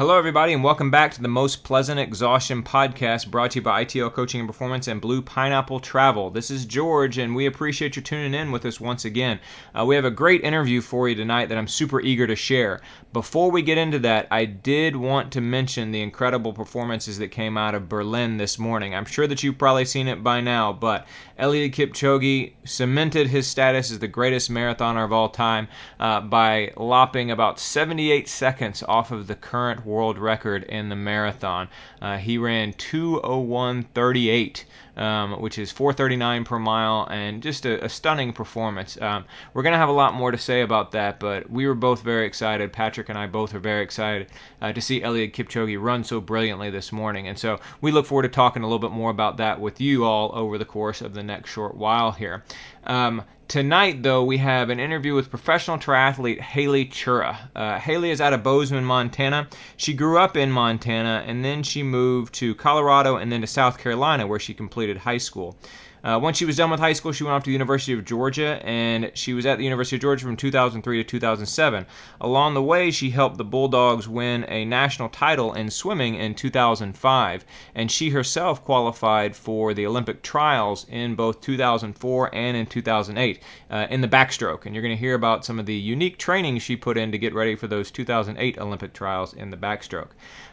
Hello, everybody, and welcome back to the Most Pleasant Exhaustion podcast brought to you by ITL Coaching and Performance and Blue Pineapple Travel. This is George, and we appreciate you tuning in with us once again. Uh, we have a great interview for you tonight that I'm super eager to share. Before we get into that, I did want to mention the incredible performances that came out of Berlin this morning. I'm sure that you've probably seen it by now, but Eliud Kipchoge cemented his status as the greatest marathoner of all time uh, by lopping about 78 seconds off of the current world record in the marathon. Uh, he ran 201.38, um, which is 439 per mile, and just a, a stunning performance. Um, we're going to have a lot more to say about that, but we were both very excited. Patrick and I both are very excited uh, to see Eliud Kipchoge run so brilliantly this morning. And so we look forward to talking a little bit more about that with you all over the course of the next short while here. Um, Tonight, though, we have an interview with professional triathlete Haley Chura. Uh, Haley is out of Bozeman, Montana. She grew up in Montana and then she moved to Colorado and then to South Carolina where she completed high school. Uh, once she was done with high school, she went off to the University of Georgia, and she was at the University of Georgia from 2003 to 2007. Along the way, she helped the Bulldogs win a national title in swimming in 2005, and she herself qualified for the Olympic trials in both 2004 and in 2008 uh, in the backstroke. And you're going to hear about some of the unique training she put in to get ready for those 2008 Olympic trials in the backstroke.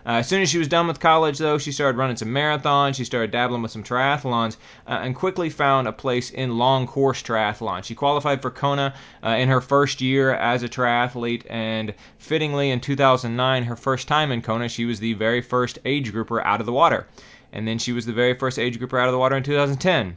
Uh, as soon as she was done with college, though, she started running some marathons. She started dabbling with some triathlons, uh, and quickly found a place in long course triathlon. She qualified for Kona uh, in her first year as a triathlete, and fittingly, in 2009, her first time in Kona, she was the very first age grouper out of the water. And then she was the very first age grouper out of the water in 2010,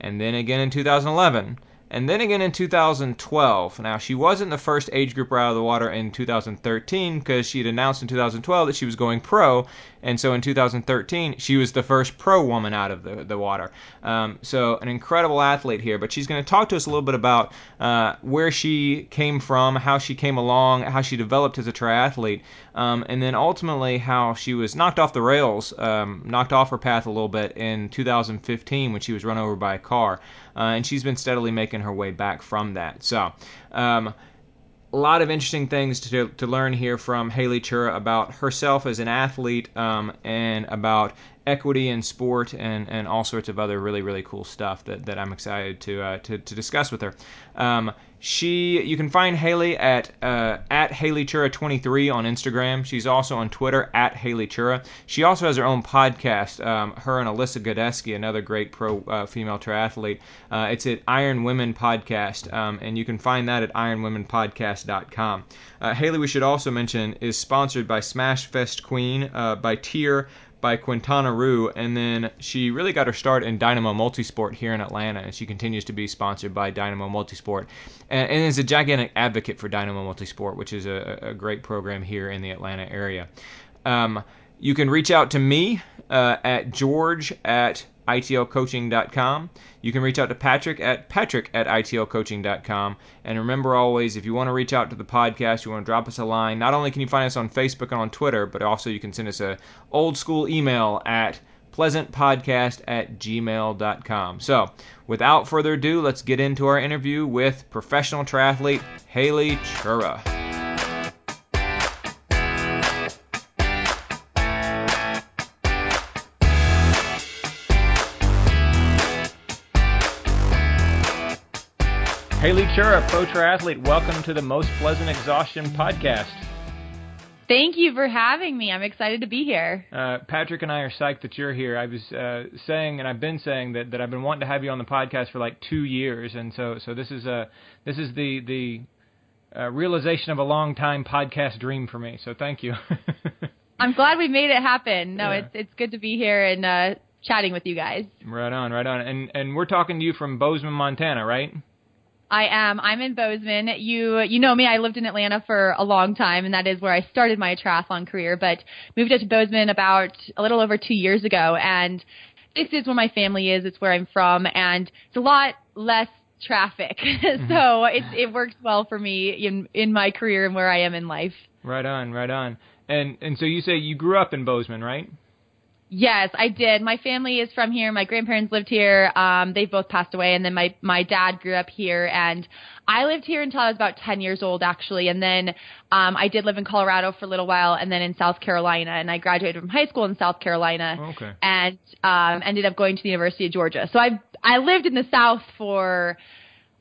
and then again in 2011 and then again in 2012. Now, she wasn't the first age grouper out of the water in 2013 because she had announced in 2012 that she was going pro, and so in 2013 she was the first pro woman out of the, the water. Um, so, an incredible athlete here, but she's going to talk to us a little bit about uh, where she came from, how she came along, how she developed as a triathlete, um, and then ultimately how she was knocked off the rails, um, knocked off her path a little bit in 2015 when she was run over by a car uh, and she's been steadily making her way back from that. So, um, a lot of interesting things to, to learn here from Haley Chura about herself as an athlete um, and about equity in sport and, and all sorts of other really, really cool stuff that, that I'm excited to, uh, to, to discuss with her. Um, she, you can find Haley at uh, at Haley Chura 23 on Instagram. She's also on Twitter at Haley Chura. She also has her own podcast. Um, her and Alyssa Godesky, another great pro uh, female triathlete. Uh, it's at Iron Women Podcast, um, and you can find that at IronWomenPodcast.com. Uh, Haley, we should also mention, is sponsored by Smash Fest Queen, uh, by TYR, by Quintana Roo, and then she really got her start in Dynamo Multisport here in Atlanta, and she continues to be sponsored by Dynamo Multisport, and, and is a gigantic advocate for Dynamo Multisport, which is a, a great program here in the Atlanta area. Um, you can reach out to me uh, at george at itlcoaching.com. You can reach out to Patrick at patrick at itlcoaching.com. And remember always, if you want to reach out to the podcast, you want to drop us a line, not only can you find us on Facebook and on Twitter, but also you can send us a old school email at pleasantpodcast at gmail.com. So, without further ado, let's get into our interview with professional triathlete Haley Chura. Haley Chura, pro triathlete, welcome to the Most Pleasant Exhaustion podcast. Thank you for having me. I'm excited to be here. Uh, Patrick and I are psyched that you're here. I was uh, saying, and I've been saying that, that I've been wanting to have you on the podcast for like two years, and so so this is a this is the the uh, realization of a long time podcast dream for me. So thank you. I'm glad we made it happen. No, yeah. it's it's good to be here and uh, chatting with you guys. Right on, right on. And and we're talking to you from Bozeman, Montana, right? I am. I'm in Bozeman. You you know me. I lived in Atlanta for a long time, and that is where I started my triathlon career. But moved out to Bozeman about a little over two years ago, and this is where my family is. It's where I'm from, and it's a lot less traffic. Mm-hmm. so it it works well for me in in my career and where I am in life. Right on, right on. And and so you say you grew up in Bozeman, right? Yes, I did. My family is from here. My grandparents lived here. Um, they've both passed away, and then my my dad grew up here, and I lived here until I was about ten years old, actually. And then um, I did live in Colorado for a little while, and then in South Carolina. And I graduated from high school in South Carolina, Okay. and um, ended up going to the University of Georgia. So I I lived in the South for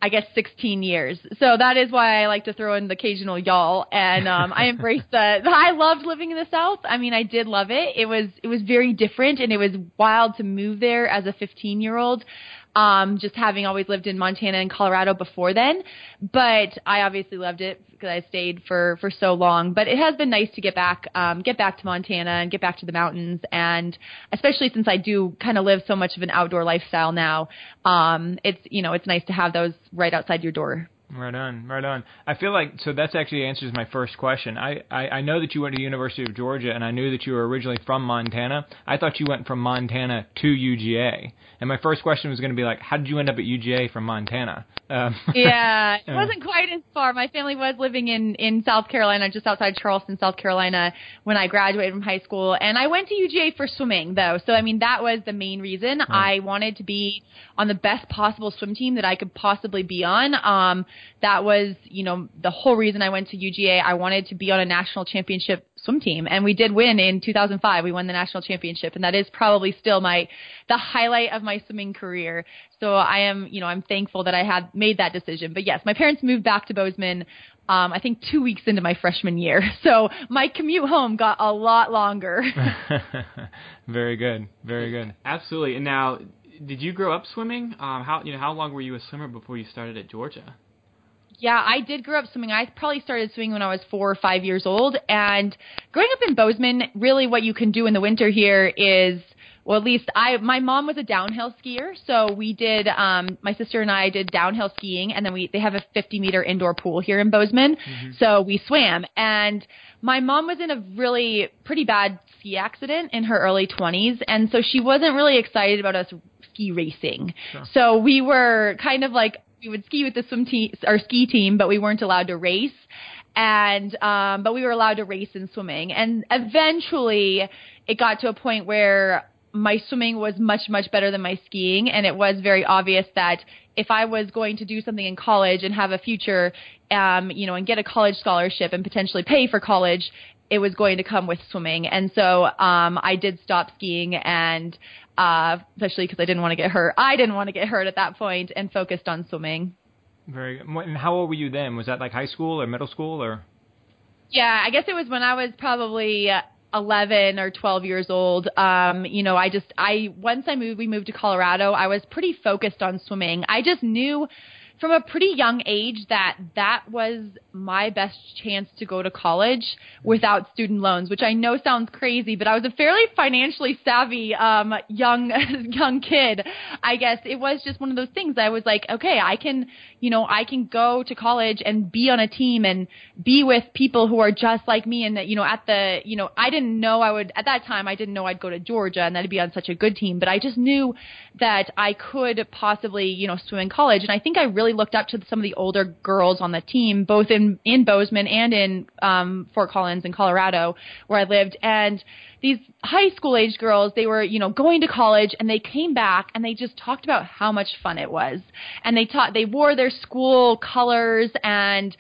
I guess 16 years. So that is why I like to throw in the occasional y'all. And um, I embrace the. I loved living in the South. I mean, I did love it. It was it was very different, and it was wild to move there as a 15 year old. Um, just having always lived in Montana and Colorado before then, but I obviously loved it because I stayed for for so long. But it has been nice to get back, um, get back to Montana and get back to the mountains, and especially since I do kind of live so much of an outdoor lifestyle now, um, it's you know it's nice to have those right outside your door. Right on, right on. I feel like so that's actually answers my first question. I, I I know that you went to the University of Georgia, and I knew that you were originally from Montana. I thought you went from Montana to UGA, and my first question was going to be like, how did you end up at UGA from Montana? Um, Yeah, it wasn't quite as far. My family was living in in South Carolina, just outside Charleston, South Carolina, when I graduated from high school. And I went to UGA for swimming, though. So I mean, that was the main reason. I wanted to be on the best possible swim team that I could possibly be on. Um, that was, you know, the whole reason I went to UGA. I wanted to be on a national championship swim team, and we did win in 2005. We won the national championship, and that is probably still my the highlight of my swimming career. So I am, you know, I'm thankful that I had made that decision. But yes, my parents moved back to Bozeman. Um, I think two weeks into my freshman year, so my commute home got a lot longer. very good, very good. Absolutely. And now, did you grow up swimming? Um, how you know how long were you a swimmer before you started at Georgia? Yeah, I did grow up swimming. I probably started swimming when I was four or five years old. And growing up in Bozeman, really what you can do in the winter here is, well, at least I, my mom was a downhill skier. So we did, um, my sister and I did downhill skiing and then we, they have a 50 meter indoor pool here in Bozeman. So we swam and my mom was in a really pretty bad ski accident in her early 20s. And so she wasn't really excited about us ski racing. So we were kind of like, we would ski with the swim team, our ski team, but we weren't allowed to race. And, um, but we were allowed to race in swimming. And eventually it got to a point where my swimming was much, much better than my skiing. And it was very obvious that if I was going to do something in college and have a future, um, you know, and get a college scholarship and potentially pay for college, it was going to come with swimming. And so um, I did stop skiing and uh, especially because I didn't want to get hurt. I didn't want to get hurt at that point and focused on swimming. Very good. And how old were you then? Was that like high school or middle school or? Yeah, I guess it was when I was probably uh, 11 or 12 years old. Um, you know, I just, I, once I moved, we moved to Colorado, I was pretty focused on swimming. I just knew from a pretty young age that that was my best chance to go to college without student loans, which I know sounds crazy, but I was a fairly financially savvy um, young young kid. I guess it was just one of those things. I was like, okay, I can, you know, I can go to college and be on a team and be with people who are just like me. And that, you know, at the, you know, I didn't know I would at that time. I didn't know I'd go to Georgia and that'd be on such a good team, but I just knew that I could possibly, you know, swim in college. And I think I really looked up to some of the older girls on the team, both in in Bozeman and in um, Fort Collins in Colorado, where I lived, and these high school age girls, they were, you know, going to college and they came back and they just talked about how much fun it was. And they taught, they wore their school colors and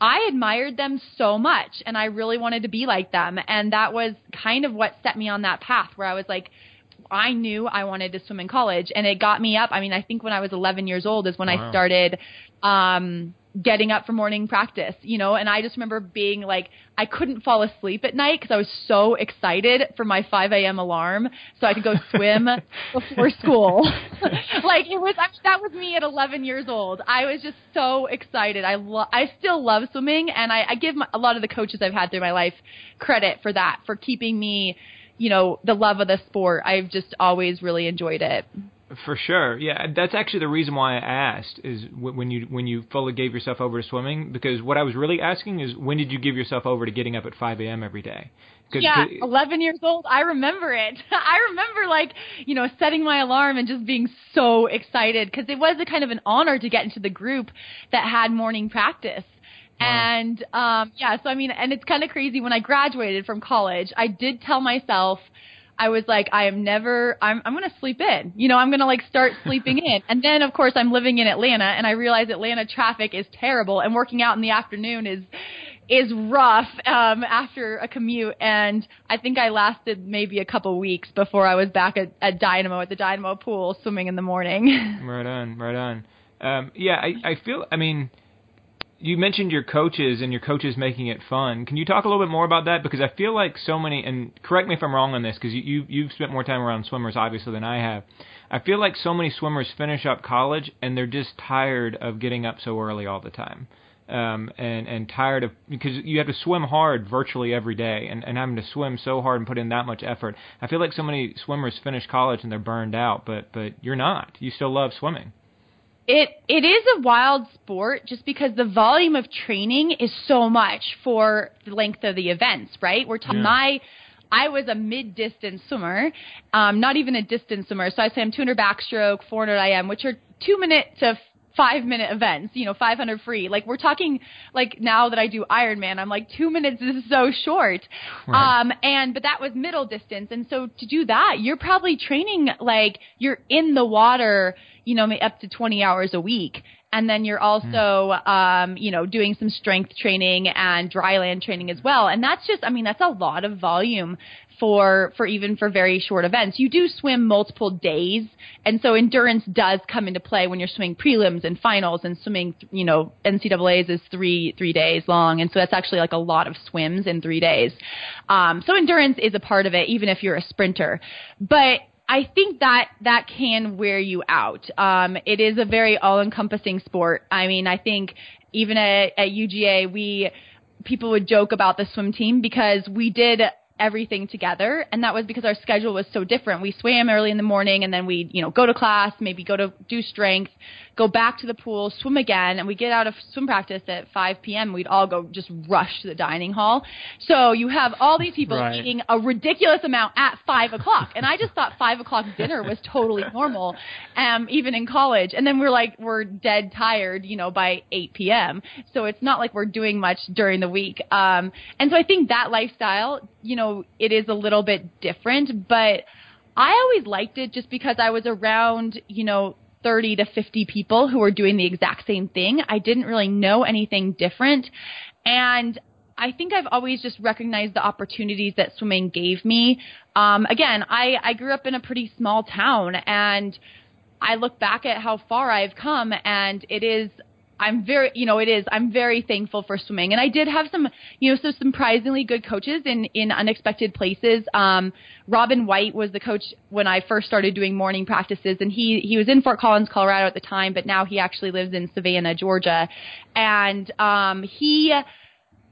I admired them so much and I really wanted to be like them. And that was kind of what set me on that path where I was like, I knew I wanted to swim in college and it got me up. I mean, I think when I was 11 years old is when Wow. I started, um, getting up for morning practice, you know, and I just remember being like, I couldn't fall asleep at night because I was so excited for my 5 a.m. alarm so I could go swim before school. like it was, I that was me at 11 years old. I was just so excited. I lo- I still love swimming and I, I give my, a lot of the coaches I've had through my life credit for that, for keeping me, you know, the love of the sport. I've just always really enjoyed it. For sure, yeah. That's actually the reason why I asked is when you when you fully gave yourself over to swimming because what I was really asking is when did you give yourself over to getting up at 5 a.m. every day? 'Cause- Yeah, 'cause- 11 years old. I remember it. I remember like, you know, setting my alarm and just being so excited because it was a kind of an honor to get into the group that had morning practice. And um yeah, so I mean, and it's kind of crazy when I graduated from college, I did tell myself I was like, I am never, I'm, I'm going to sleep in. You know, I'm going to like start sleeping in. And then of course I'm living in Atlanta and I realize Atlanta traffic is terrible and working out in the afternoon is, is rough um, after a commute, and I think I lasted maybe a couple weeks before I was back at, at Dynamo at the Dynamo pool swimming in the morning. right on, right on. Um, yeah, I, I feel. I mean, you mentioned your coaches and your coaches making it fun. Can you talk a little bit more about that? Because I feel like so many, and correct me if I'm wrong on this, because you, you you've spent more time around swimmers obviously than I have. I feel like so many swimmers finish up college and they're just tired of getting up so early all the time um, and and tired of because you have to swim hard virtually every day, and and having to swim so hard and put in that much effort. I feel like so many swimmers finish college and they're burned out, but but you're not. You still love swimming. It it is a wild sport just because the volume of training is so much for the length of the events, right? We're talking yeah. my I was a mid distance swimmer, um, not even a distance swimmer. So I swam 200 backstroke, 400 IM, which are two minute to five minute events, you know, 500 free. Like we're talking like now that I do Ironman, I'm like two minutes is so short. Right. Um, and, but that was middle distance. And so to do that, you're probably training like you're in the water, you know, up to 20 hours a week. And then you're also mm. um, you know doing some strength training and dry land training as well. And that's just i mean that's a lot of volume for for even for very short events. You do swim multiple days. And so endurance does come into play when you're swimming prelims and finals and swimming you know ncaa's is three three days long. And so that's actually like a lot of swims in three days. Um, so endurance is a part of it even if you're a sprinter. But I think that that can wear you out. Um, it is a very all-encompassing sport. I mean, I think even at, at UGA, we people would joke about the swim team because we did everything together and that was because our schedule was so different we swam early in the morning and then we'd you know go to class maybe go to do strength go back to the pool swim again and we get out of swim practice at 5 p.m we'd all go just rush to the dining hall. So you have all these people right. eating a ridiculous amount at 5 o'clock. And i just thought 5 o'clock dinner was totally normal um even in college. And then we're like we're dead tired you know by 8 p.m so it's not like we're doing much during the week. Um and so i think that lifestyle you know, it is a little bit different, but I always liked it just because I was around, you know, 30 to 50 people who were doing the exact same thing. I didn't really know anything different. And I think I've always just recognized the opportunities that swimming gave me. Um, again, I, I grew up in a pretty small town and I look back at how far I've come and it is I'm very, you know, it is. I'm very thankful for swimming, and I did have some, you know, so surprisingly good coaches in in unexpected places. Um, Robin White was the coach when I first started doing morning practices, and he he was in Fort Collins, Colorado at the time, but now he actually lives in Savannah, Georgia, and um, he.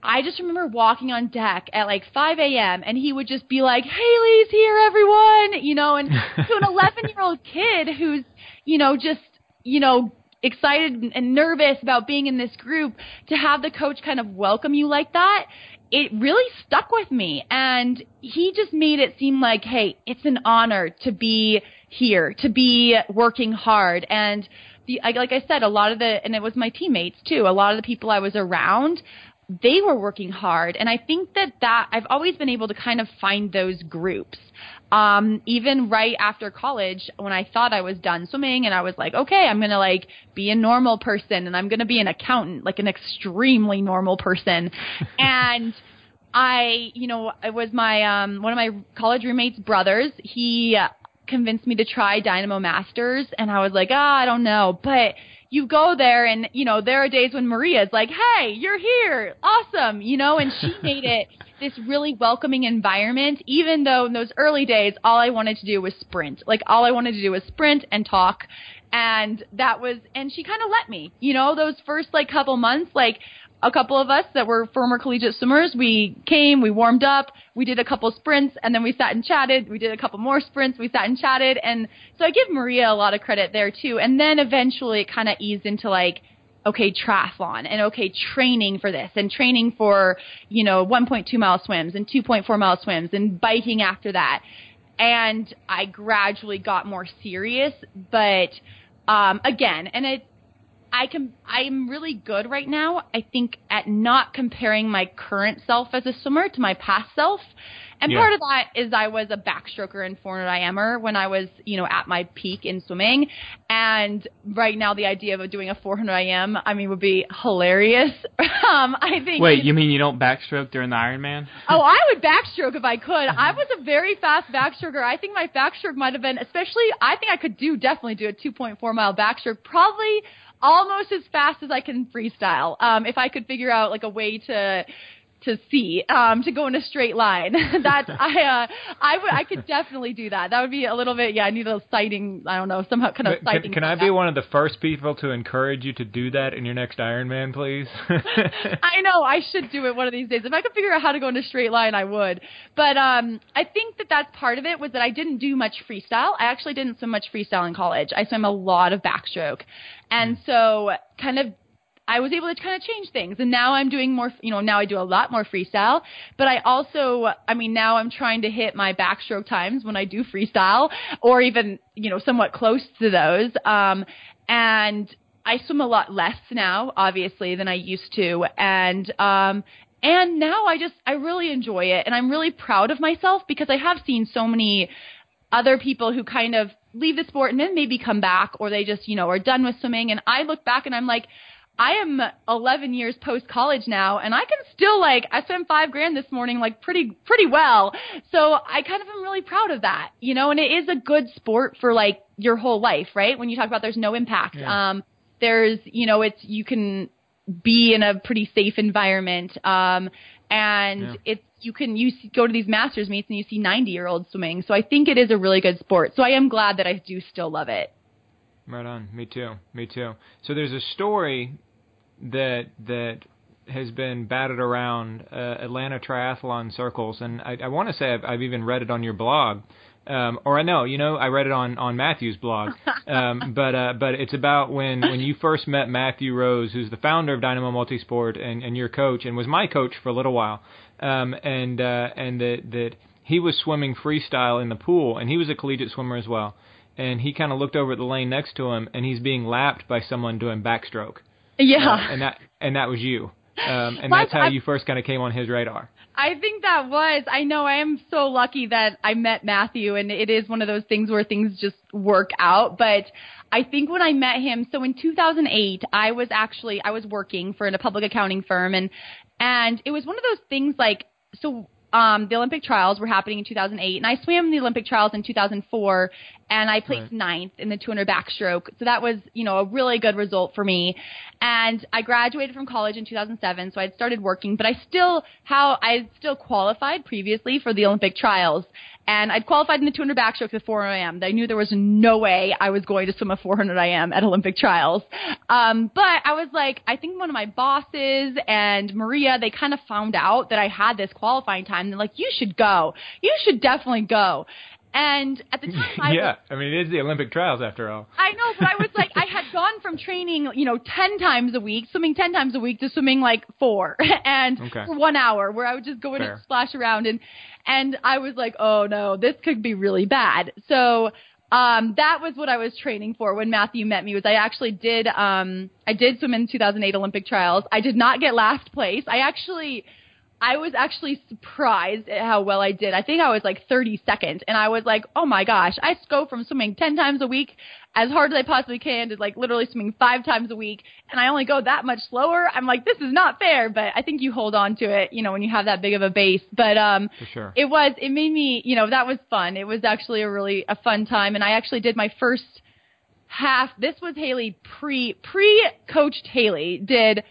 I just remember walking on deck at like 5 a.m. and he would just be like, Haley's here, everyone, you know, and to an 11 year old kid who's, you know, just, you know, excited and nervous about being in this group to have the coach kind of welcome you like that it really stuck with me. And he just made it seem like hey it's an honor to be here to be working hard. And the, like I said, a lot of the, and it was my teammates too, a lot of the people I was around, they were working hard. And I think that that, I've always been able to kind of find those groups um, even right after college when I thought I was done swimming and I was like, okay, I'm going to like be a normal person and I'm going to be an accountant, like an extremely normal person. and I, you know, it was my, um, one of my college roommates' brothers. He convinced me to try Dynamo Masters and I was like, ah, oh, I don't know. But you go there and, you know, there are days when Maria's like, hey, you're here. Awesome. You know, and she made it this really welcoming environment, even though in those early days, all I wanted to do was sprint. Like all I wanted to do was sprint and talk. And that was, and she kind of let me, you know, those first like couple months, like a couple of us that were former collegiate swimmers, we came, we warmed up, we did a couple sprints, and then we sat and chatted. We did a couple more sprints, we sat and chatted. And so I give Maria a lot of credit there too. And then eventually it kind of eased into like, okay, triathlon and okay, training for this and training for, you know, 1.2 mile swims and 2.4 mile swims and biking after that. And I gradually got more serious, but um, again, and it I can I'm really good right now. I think at not comparing my current self as a swimmer to my past self. And Yeah. part of that is I was a backstroker and 400 IMer when I was, you know, at my peak in swimming. And right now the idea of doing a 400 IM, I mean, would be hilarious. um, I think. Wait, you mean you don't backstroke during the Ironman? Oh, I would backstroke if I could. I was a very fast backstroker. I think my backstroke might have been, especially, I think I could do, definitely do a 2.4 mile backstroke, probably almost as fast as I can freestyle. Um, if I could figure out like a way to, to see, um, to go in a straight line. that I, uh, I would, I could definitely do that. That would be a little bit, yeah, I need a sighting, I don't know, somehow kind of Can, sighting. can for I be one of the first people to encourage you to do that in your next Ironman, please? I know I should do it one of these days. If I could figure out how to go in a straight line, I would. But um, I think that that's part of it was that I didn't do much freestyle. I actually didn't swim much freestyle in college. I swam a lot of backstroke, and so kind of. I was able to kind of change things, and now I'm doing more. You know, now I do a lot more freestyle. But I also, I mean, now I'm trying to hit my backstroke times when I do freestyle, or even you know, somewhat close to those. Um, and I swim a lot less now, obviously, than I used to, and um, and now I just I really enjoy it, and I'm really proud of myself because I have seen so many other people who kind of leave the sport and then maybe come back, or they just you know are done with swimming, and I look back and I'm like. I am 11 years post college now, and I can still like I spent five grand this morning, like pretty pretty well. So I kind of am really proud of that, you know. And it is a good sport for like your whole life, right? When you talk about there's no impact, Yeah. um, there's you know it's you can be in a pretty safe environment, um, and Yeah. it's you can you go to these masters meets and you see 90 year olds swimming. So I think it is a really good sport. So I am glad that I do still love it. Right on. Me too. Me too. So there's a story that that has been batted around uh, Atlanta triathlon circles, and I, I want to say I've, I've even read it on your blog, um, or I know, you know, I read it on on Matthew's blog. Um, but uh, but it's about when when you first met Matthew Rose, who's the founder of Dynamo Multisport and and your coach, and was my coach for a little while, um, and uh, and that that he was swimming freestyle in the pool, and he was a collegiate swimmer as well and he kind of looked over at the lane next to him, and he's being lapped by someone doing backstroke. Yeah. Uh, and that and that was you. Um, and that's how you first kind of came on his radar. I think that was. I know I am so lucky that I met Matthew, and it is one of those things where things just work out. But I think when I met him, so in 2008, I was actually I was working for a public accounting firm, and and it was one of those things like so. Um, the Olympic trials were happening in 2008, and I swam the Olympic trials in 2004, and I placed Right. ninth in the 200 backstroke. So that was, you know, a really good result for me. And I graduated from college in 2007, so I'd started working, but I still how I still qualified previously for the Olympic trials, and I'd qualified in the 200 backstroke to 400 IM. I knew there was no way I was going to swim a 400 IM at Olympic trials. Um, but I was like, I think one of my bosses and Maria, they kind of found out that I had this qualifying time. They're like, you should go. You should definitely go. And at the time, I yeah, was, I mean it is the Olympic trials after all. I know, but I was like, I had gone from training, you know, 10 times a week, swimming 10 times a week to swimming like four and Okay. for one hour where I would just go in Fair. and splash around. And, and I was like, oh no, this could be really bad. So, um, that was what I was training for when Matthew met me was I actually did, um, I did swim in 2008 Olympic trials. I did not get last place. I actually, I was actually surprised at how well I did. I think I was like 32nd, and I was like, oh my gosh, I go from swimming 10 times a week as hard as I possibly can to like literally swimming five times a week, and I only go that much slower. I'm like, this is not fair, but I think you hold on to it, you know, when you have that big of a base. But um, For sure. it was, it made me, you know, that was fun. It was actually a really a fun time, and I actually did my first half. This was Haley pre pre coached Haley did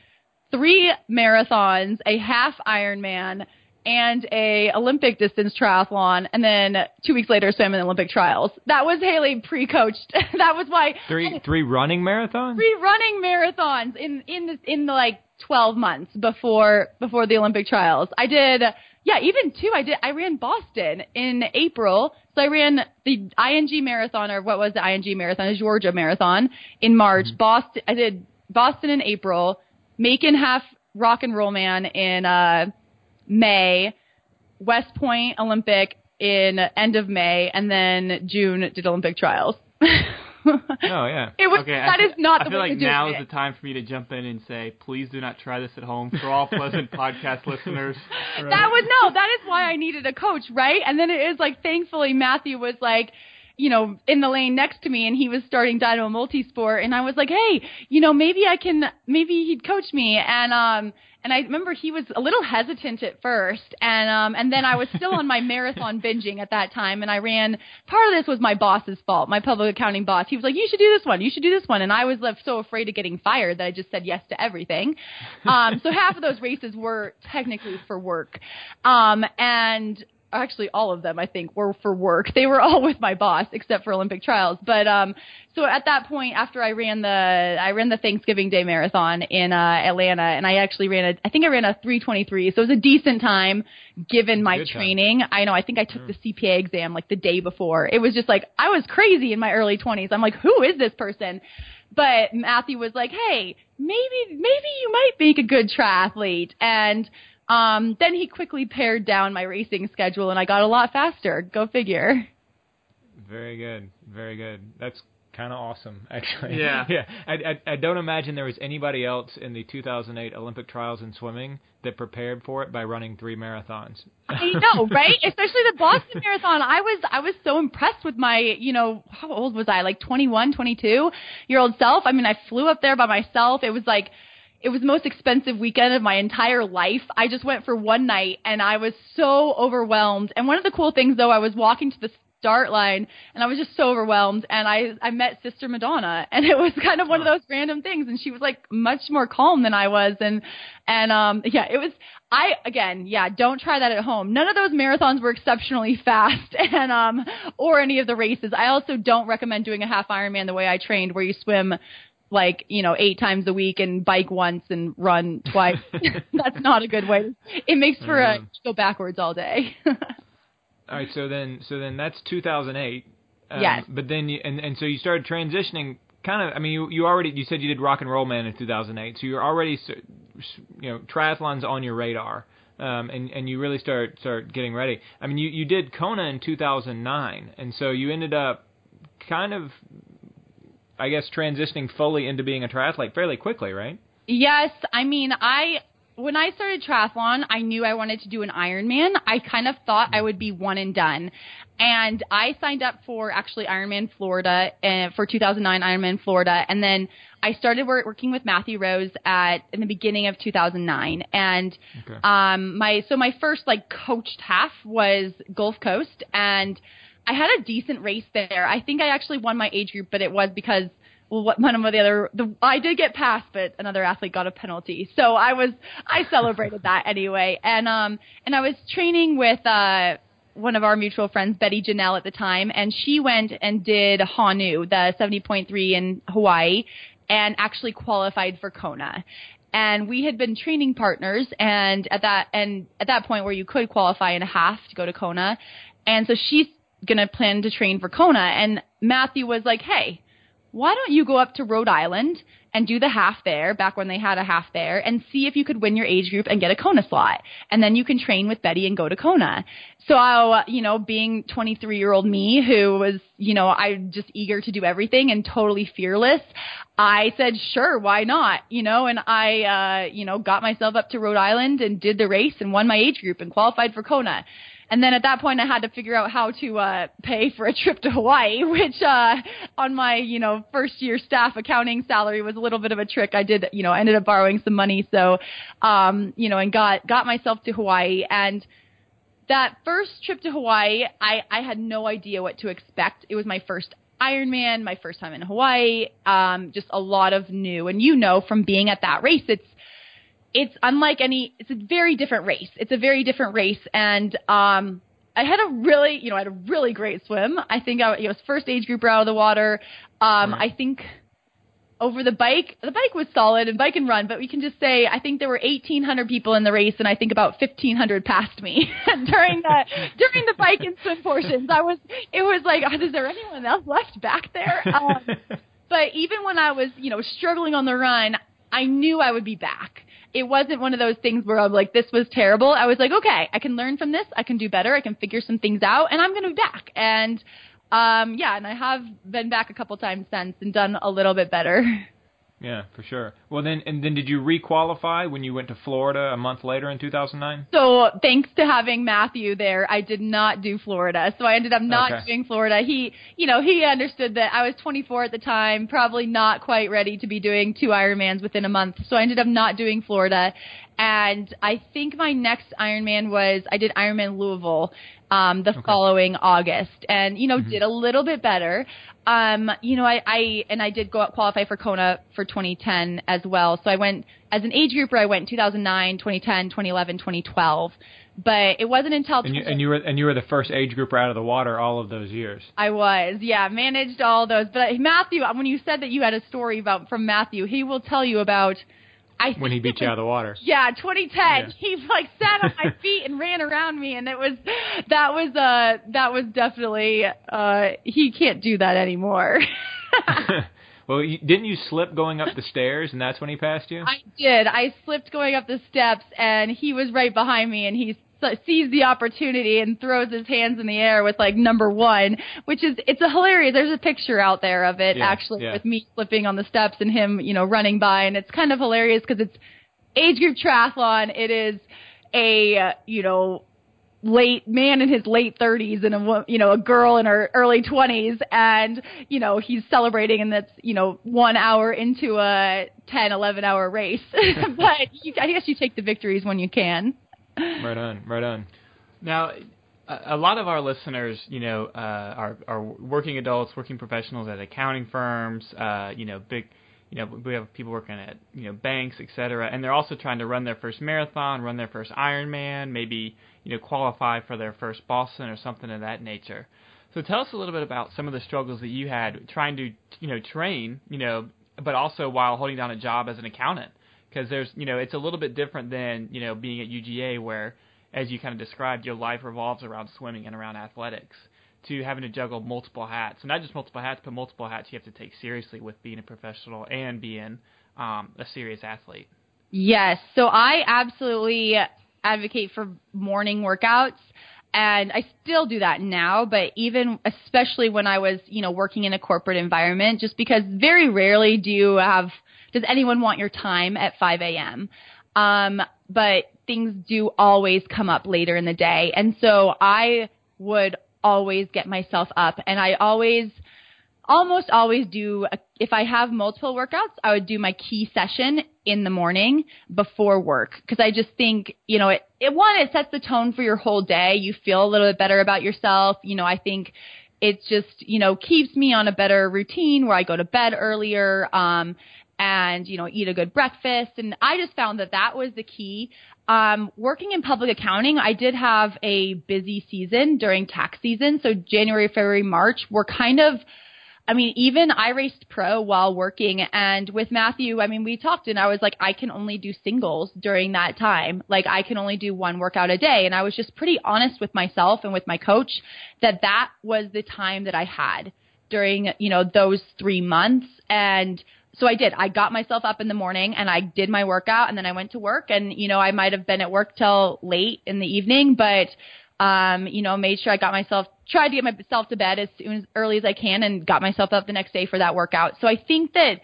three marathons, a half Ironman, and a Olympic distance triathlon, and then two weeks later swam in the Olympic trials. That was Haley pre-coached. that was why Three three running marathons. three running marathons in in the, in the like 12 months before before the Olympic trials. I did yeah, even two. I did I ran Boston in April. So I ran the ING marathon or what was the ING marathon? The Georgia marathon in March. Mm-hmm. Boston I did Boston in April, Macon half rock and roll man in uh May, West Point Olympic in end of May, and then June did Olympic trials. Oh yeah. It was Okay, that feel- is not I the feel way like now it. is the time for me to jump in and say, please do not try this at home for all pleasant podcast listeners. That was no, that is why I needed a coach, right? And then it is like thankfully Matthew was like you know, in the lane next to me and he was starting Dynamo Multisport and I was like, "Hey, you know, maybe I can maybe he'd coach me." And um and I remember he was a little hesitant at first and um and then I was still on my marathon binging at that time and I ran part of this was my boss's fault, my public accounting boss. He was like, "You should do this one. You should do this one." And I was left so afraid of getting fired that I just said yes to everything. Um so half of those races were technically for work. Um and actually all of them I think were for work. They were all with my boss except for Olympic trials. But um so at that point after I ran the I ran the Thanksgiving Day marathon in uh Atlanta and I actually ran a I think I ran a 323. So it was a decent time given my Good time. training. I know I think I took the CPA exam like the day before. It was just like I was crazy in my early 20s. I'm like who is this person? But Matthew was like, "Hey, maybe maybe you might make a good triathlete." And um, then he quickly pared down my racing schedule, and I got a lot faster. Go figure. Very good. Very good. That's kind of awesome, actually. Yeah. yeah. I, I I don't imagine there was anybody else in the 2008 Olympic trials in swimming that prepared for it by running three marathons. I know, right? Especially the Boston Marathon. I was I was so impressed with my, you know, how old was I? Like 21, 22 year old self. I mean, I flew up there by myself. It was like it was the most expensive weekend of my entire life. I just went for one night and I was so overwhelmed. And one of the cool things though, I was walking to the start line and I was just so overwhelmed and I I met Sister Madonna and it was kind of one of those random things and she was like much more calm than I was and and um yeah it was I again yeah don't try that at home none of those marathons were exceptionally fast and um or any of the races I also don't recommend doing a half Ironman the way I trained where you swim like you know eight times a week and bike once and run twice that's not a good way it makes for a Mhm. go backwards all day All right, so then so then that's 2008. Um, Yes. But then you and and so you started transitioning kind of I mean you you already you said you did Rock and Roll Man in 2008. So you're already you know triathlons on your radar. Um, and and you really start start getting ready. I mean, you you did Kona in 2009, and so you ended up kind of, I guess, transitioning fully into being a triathlete fairly quickly, right? Yes, I mean, I when I started triathlon, I knew I wanted to do an Ironman. I kind of thought I would be one and done. And I signed up for actually Ironman Florida and for 2009 Ironman Florida, and then I started work, working with Matthew Rose at in the beginning of 2009. And Okay. um, my so my first like coached half was Gulf Coast, and I had a decent race there. I think I actually won my age group, but it was because well, what one of the other the I did get passed, but another athlete got a penalty. So I was I celebrated that anyway. And um and I was training with uh one of our mutual friends, Betty Janelle at the time, and she went and did Honu, the 70.3 in Hawaii, and actually qualified for Kona. And we had been training partners, and at that and at that point where you could qualify in a half to go to Kona, and so she's gonna plan to train for Kona, and Matthew was like, "Hey, why don't you go up to Rhode Island and do the half there, back when they had a half there, and see if you could win your age group and get a Kona slot. And then you can train with Betty and go to Kona. So, uh, you know, being 23 year old me who was, you know, I just eager to do everything and totally fearless, I said, sure, why not? You know, and I, uh, you know, got myself up to Rhode Island and did the race and won my age group and qualified for Kona. And then at that point, I had to figure out how to uh, pay for a trip to Hawaii, which uh, on my you know first year staff accounting salary was a little bit of a trick. I did you know ended up borrowing some money, so um, you know and got got myself to Hawaii. And that first trip to Hawaii, I I had no idea what to expect. It was my first Ironman, my first time in Hawaii, um, just a lot of new. And you know from being at that race, it's it's unlike any it's a very different race. It's a very different race. And um i had a really you know i had a really great swim. I think i you know first age group out of the water. Um Right. i think over the bike the bike was solid and bike and run but we can just say i think there were 1800 people in the race and i think about 1500 passed me during the during the bike and swim portions. I was it was like oh, is there anyone else left back there? Um, but even when I was, you know, struggling on the run, I knew I would be back. It wasn't one of those things where I'm like, this was terrible. I was like, okay, I can learn from this. I can do better. I can figure some things out and I'm going to be back. And Um, yeah, and I have been back a couple times since and done a little bit better. Yeah, for sure. Well, then, and then did you requalify when you went to Florida a month later in 2009? So thanks to having Matthew there, I did not do Florida. So I ended up not Okay. doing Florida. He, you know, he understood that I was 24 at the time, probably not quite ready to be doing two Ironmans within a month. So I ended up not doing Florida. And I think my next Ironman was I did Ironman Louisville um, the following August, and you know did a little bit better. Um, you know, I, I and I did go out qualify for Kona for 2010 as well. So I went as an age grouper. I went in 2009, 2010, 2011, 2012. But it wasn't until And you, and you were and you were the first age grouper out of the water all of those years. I was, yeah, managed all those. But Matthew, when you said that you had a story about from Matthew, he will tell you about. I When he beat you was- out of the water. Yeah, 2010. Yeah. He like sat on my feet and ran around me, and it was that was uh that was definitely uh he can't do that anymore. well, you, didn't you slip going up the stairs, and that's when he passed you? I did. I slipped going up the steps, and he was right behind me, and he sees the opportunity and throws his hands in the air with like number one, which is it's a hilarious. There's a picture out there of it Yeah, actually yeah. with me slipping on the steps and him, you know, running by, and it's kind of hilarious because it's age group triathlon. It is a uh, you know late man in his late 30s and a you know a girl in her early 20s and you know he's celebrating and that's you know 1 hour into a 10 11 hour race but you, I guess you take the victories when you can Right on, right on. Now, a, lot of our listeners, you know, uh, are are working adults, working professionals at accounting firms, uh, you know, big, you know, we have people working at you know banks, et cetera, and they're also trying to run their first marathon, run their first Ironman, maybe you know qualify for their first Boston or something of that nature. So tell us a little bit about some of the struggles that you had trying to you know train, you know, but also while holding down a job as an accountant because there's you know it's a little bit different than you know being at UGA where as you kind of described your life revolves around swimming and around athletics to having to juggle multiple hats and not just multiple hats but multiple hats you have to take seriously with being a professional and being um, a serious athlete Yes. So I absolutely advocate for morning workouts. And I still do that now, but even especially when I was, you know, working in a corporate environment, just because very rarely do you have, does anyone want your time at 5 a.m.? Um, but things do always come up later in the day. And so I would always get myself up and I always, almost always do if I have multiple workouts, I would do my key session in the morning before work because I just think, you know, it, it one it sets the tone for your whole day. You feel a little bit better about yourself. You know, I think it just, you know, keeps me on a better routine where I go to bed earlier um and, you know, eat a good breakfast and I just found that that was the key. Um, working in public accounting, I did have a busy season during tax season. So January, February, March were kind of I mean, even I raced pro while working and with Matthew, I mean, we talked and I was like, I can only do singles during that time. Like I can only do one workout a day. And I was just pretty honest with myself and with my coach that that was the time that I had during, you know, those three months. And so I did. I got myself up in the morning and I did my workout and then I went to work and, you know, I might have been at work till late in the evening, but um, you know, made sure I got myself, tried to get myself to bed as soon as early as I can and got myself up the next day for that workout. So I think that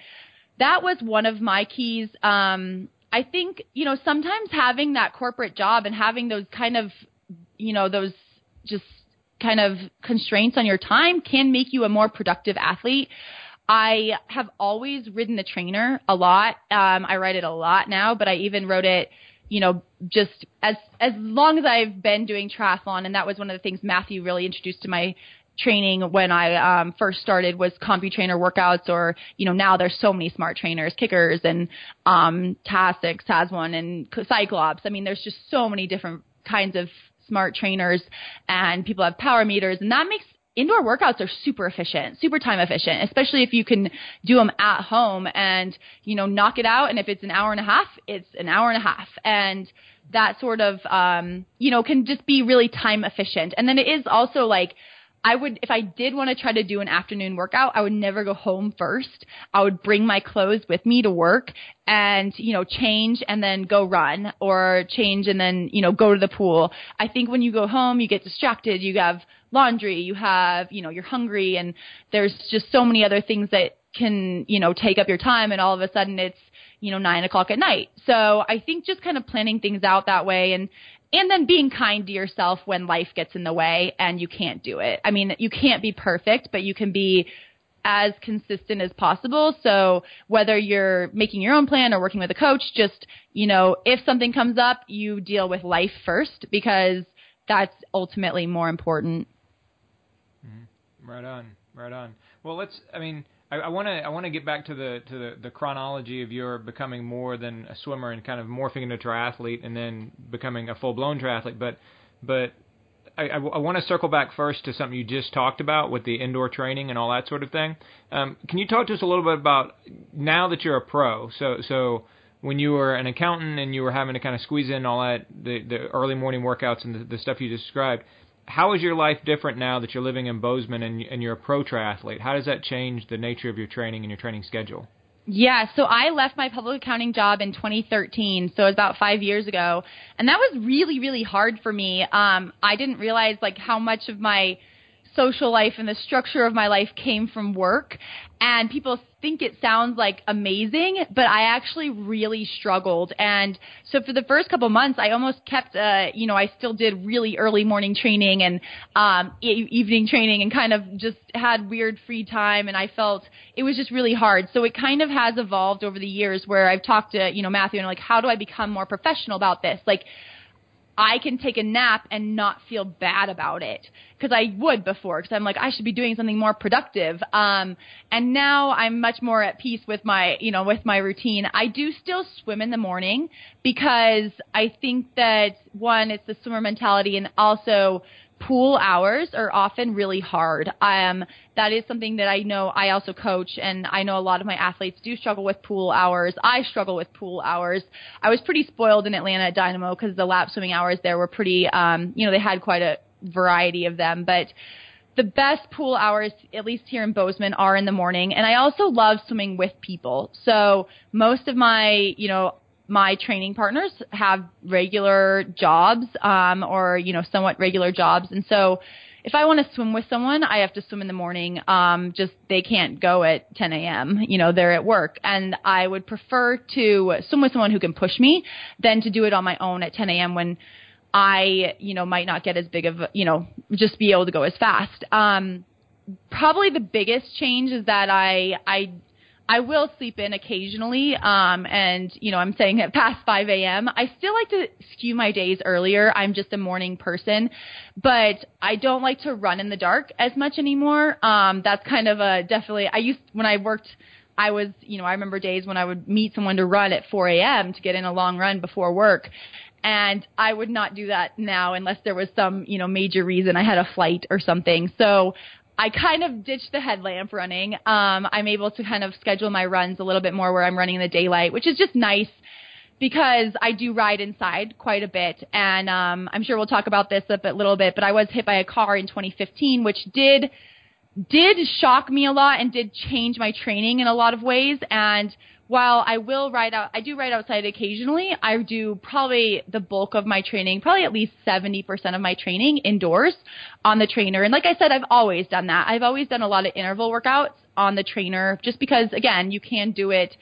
that was one of my keys. Um, I think, you know, sometimes having that corporate job and having those kind of, you know, those just kind of constraints on your time can make you a more productive athlete. I have always ridden the trainer a lot. Um, I ride it a lot now, but I even rode it, you know, just as as long as I've been doing triathlon, and that was one of the things Matthew really introduced to my training when I um, first started was CompuTrainer workouts, or you know now there's so many smart trainers, kickers, and um, Tacx has one, and CycleOps. I mean, there's just so many different kinds of smart trainers, and people have power meters, and that makes indoor workouts are super efficient, super time efficient, especially if you can do them at home and, you know, knock it out. And if it's an hour and a half, it's an hour and a half. And that sort of, um, you know, can just be really time efficient. And then it is also like, I would, if I did want to try to do an afternoon workout, I would never go home first. I would bring my clothes with me to work and, you know, change and then go run or change and then, you know, go to the pool. I think when you go home, you get distracted. You have laundry, you have, you know, you're hungry and there's just so many other things that can, you know, take up your time and all of a sudden it's, you know, nine o'clock at night. So I think just kind of planning things out that way and, and then being kind to yourself when life gets in the way and you can't do it. I mean, you can't be perfect, but you can be as consistent as possible. So whether you're making your own plan or working with a coach, just, you know, if something comes up, you deal with life first because that's ultimately more important. Right on, right on. Well, let's, I mean, I want to I want to get back to the to the, the chronology of your becoming more than a swimmer and kind of morphing into triathlete and then becoming a full blown triathlete. But but I, I, I want to circle back first to something you just talked about with the indoor training and all that sort of thing. Um, can you talk to us a little bit about now that you're a pro? So so when you were an accountant and you were having to kind of squeeze in all that the the early morning workouts and the, the stuff you described how is your life different now that you're living in Bozeman and, and you're a pro triathlete? How does that change the nature of your training and your training schedule? Yeah, so I left my public accounting job in 2013, so it was about five years ago, and that was really, really hard for me. Um, I didn't realize like how much of my social life and the structure of my life came from work. And people think it sounds like amazing, but I actually really struggled. And so for the first couple months, I almost kept, uh, you know, I still did really early morning training and um, e- evening training and kind of just had weird free time. And I felt it was just really hard. So it kind of has evolved over the years where I've talked to, you know, Matthew and like, how do I become more professional about this? Like, I can take a nap and not feel bad about it because I would before because I'm like I should be doing something more productive. Um, and now I'm much more at peace with my you know with my routine. I do still swim in the morning because I think that one it's the swimmer mentality and also pool hours are often really hard. Um, that is something that I know I also coach, and I know a lot of my athletes do struggle with pool hours. I struggle with pool hours. I was pretty spoiled in Atlanta at Dynamo because the lap swimming hours there were pretty, um, you know, they had quite a variety of them, but the best pool hours, at least here in Bozeman, are in the morning. And I also love swimming with people. So most of my, you know, my training partners have regular jobs um, or you know somewhat regular jobs and so if I want to swim with someone, I have to swim in the morning. Um, just they can't go at 10 a.m. You know, they're at work, and I would prefer to swim with someone who can push me than to do it on my own at 10 a.m. when I, you know, might not get as big of, you know, just be able to go as fast. Um, probably the biggest change is that I I I will sleep in occasionally, um, and you know I'm saying at past 5 a.m. I still like to skew my days earlier. I'm just a morning person, but I don't like to run in the dark as much anymore. Um, that's kind of a definitely. I used when I worked. I was, you know, I remember days when I would meet someone to run at 4 a.m. to get in a long run before work, and I would not do that now unless there was some, you know, major reason I had a flight or something. So I kind of ditched the headlamp running. Um, I'm able to kind of schedule my runs a little bit more where I'm running in the daylight, which is just nice because I do ride inside quite a bit. And um, I'm sure we'll talk about this a bit, little bit, but I was hit by a car in 2015, which did did shock me a lot and did change my training in a lot of ways. And while I will ride out, I do ride outside occasionally. I do probably the bulk of my training, probably at least 70% of my training indoors on the trainer. And like I said, I've always done that. I've always done a lot of interval workouts on the trainer just because, again, you can do it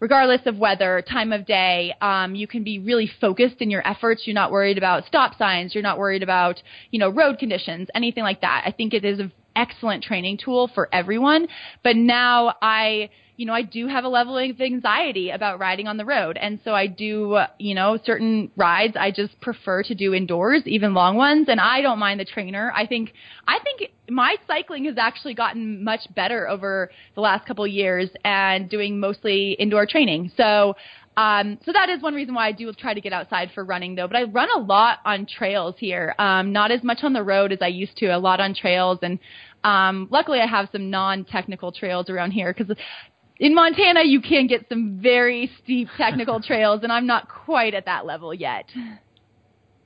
regardless of weather, time of day. Um, you can be really focused in your efforts. You're not worried about stop signs. You're not worried about, you know, road conditions, anything like that. I think it is an excellent training tool for everyone. But now I, you know, I do have a level of anxiety about riding on the road. And so I do, you know, certain rides I just prefer to do indoors, even long ones. And I don't mind the trainer. I think, I think my cycling has actually gotten much better over the last couple of years and doing mostly indoor training. So, um, so that is one reason why I do try to get outside for running though. But I run a lot on trails here. Um, not as much on the road as I used to, a lot on trails. And, um, luckily I have some non-technical trails around here because in Montana, you can get some very steep technical trails, and I'm not quite at that level yet.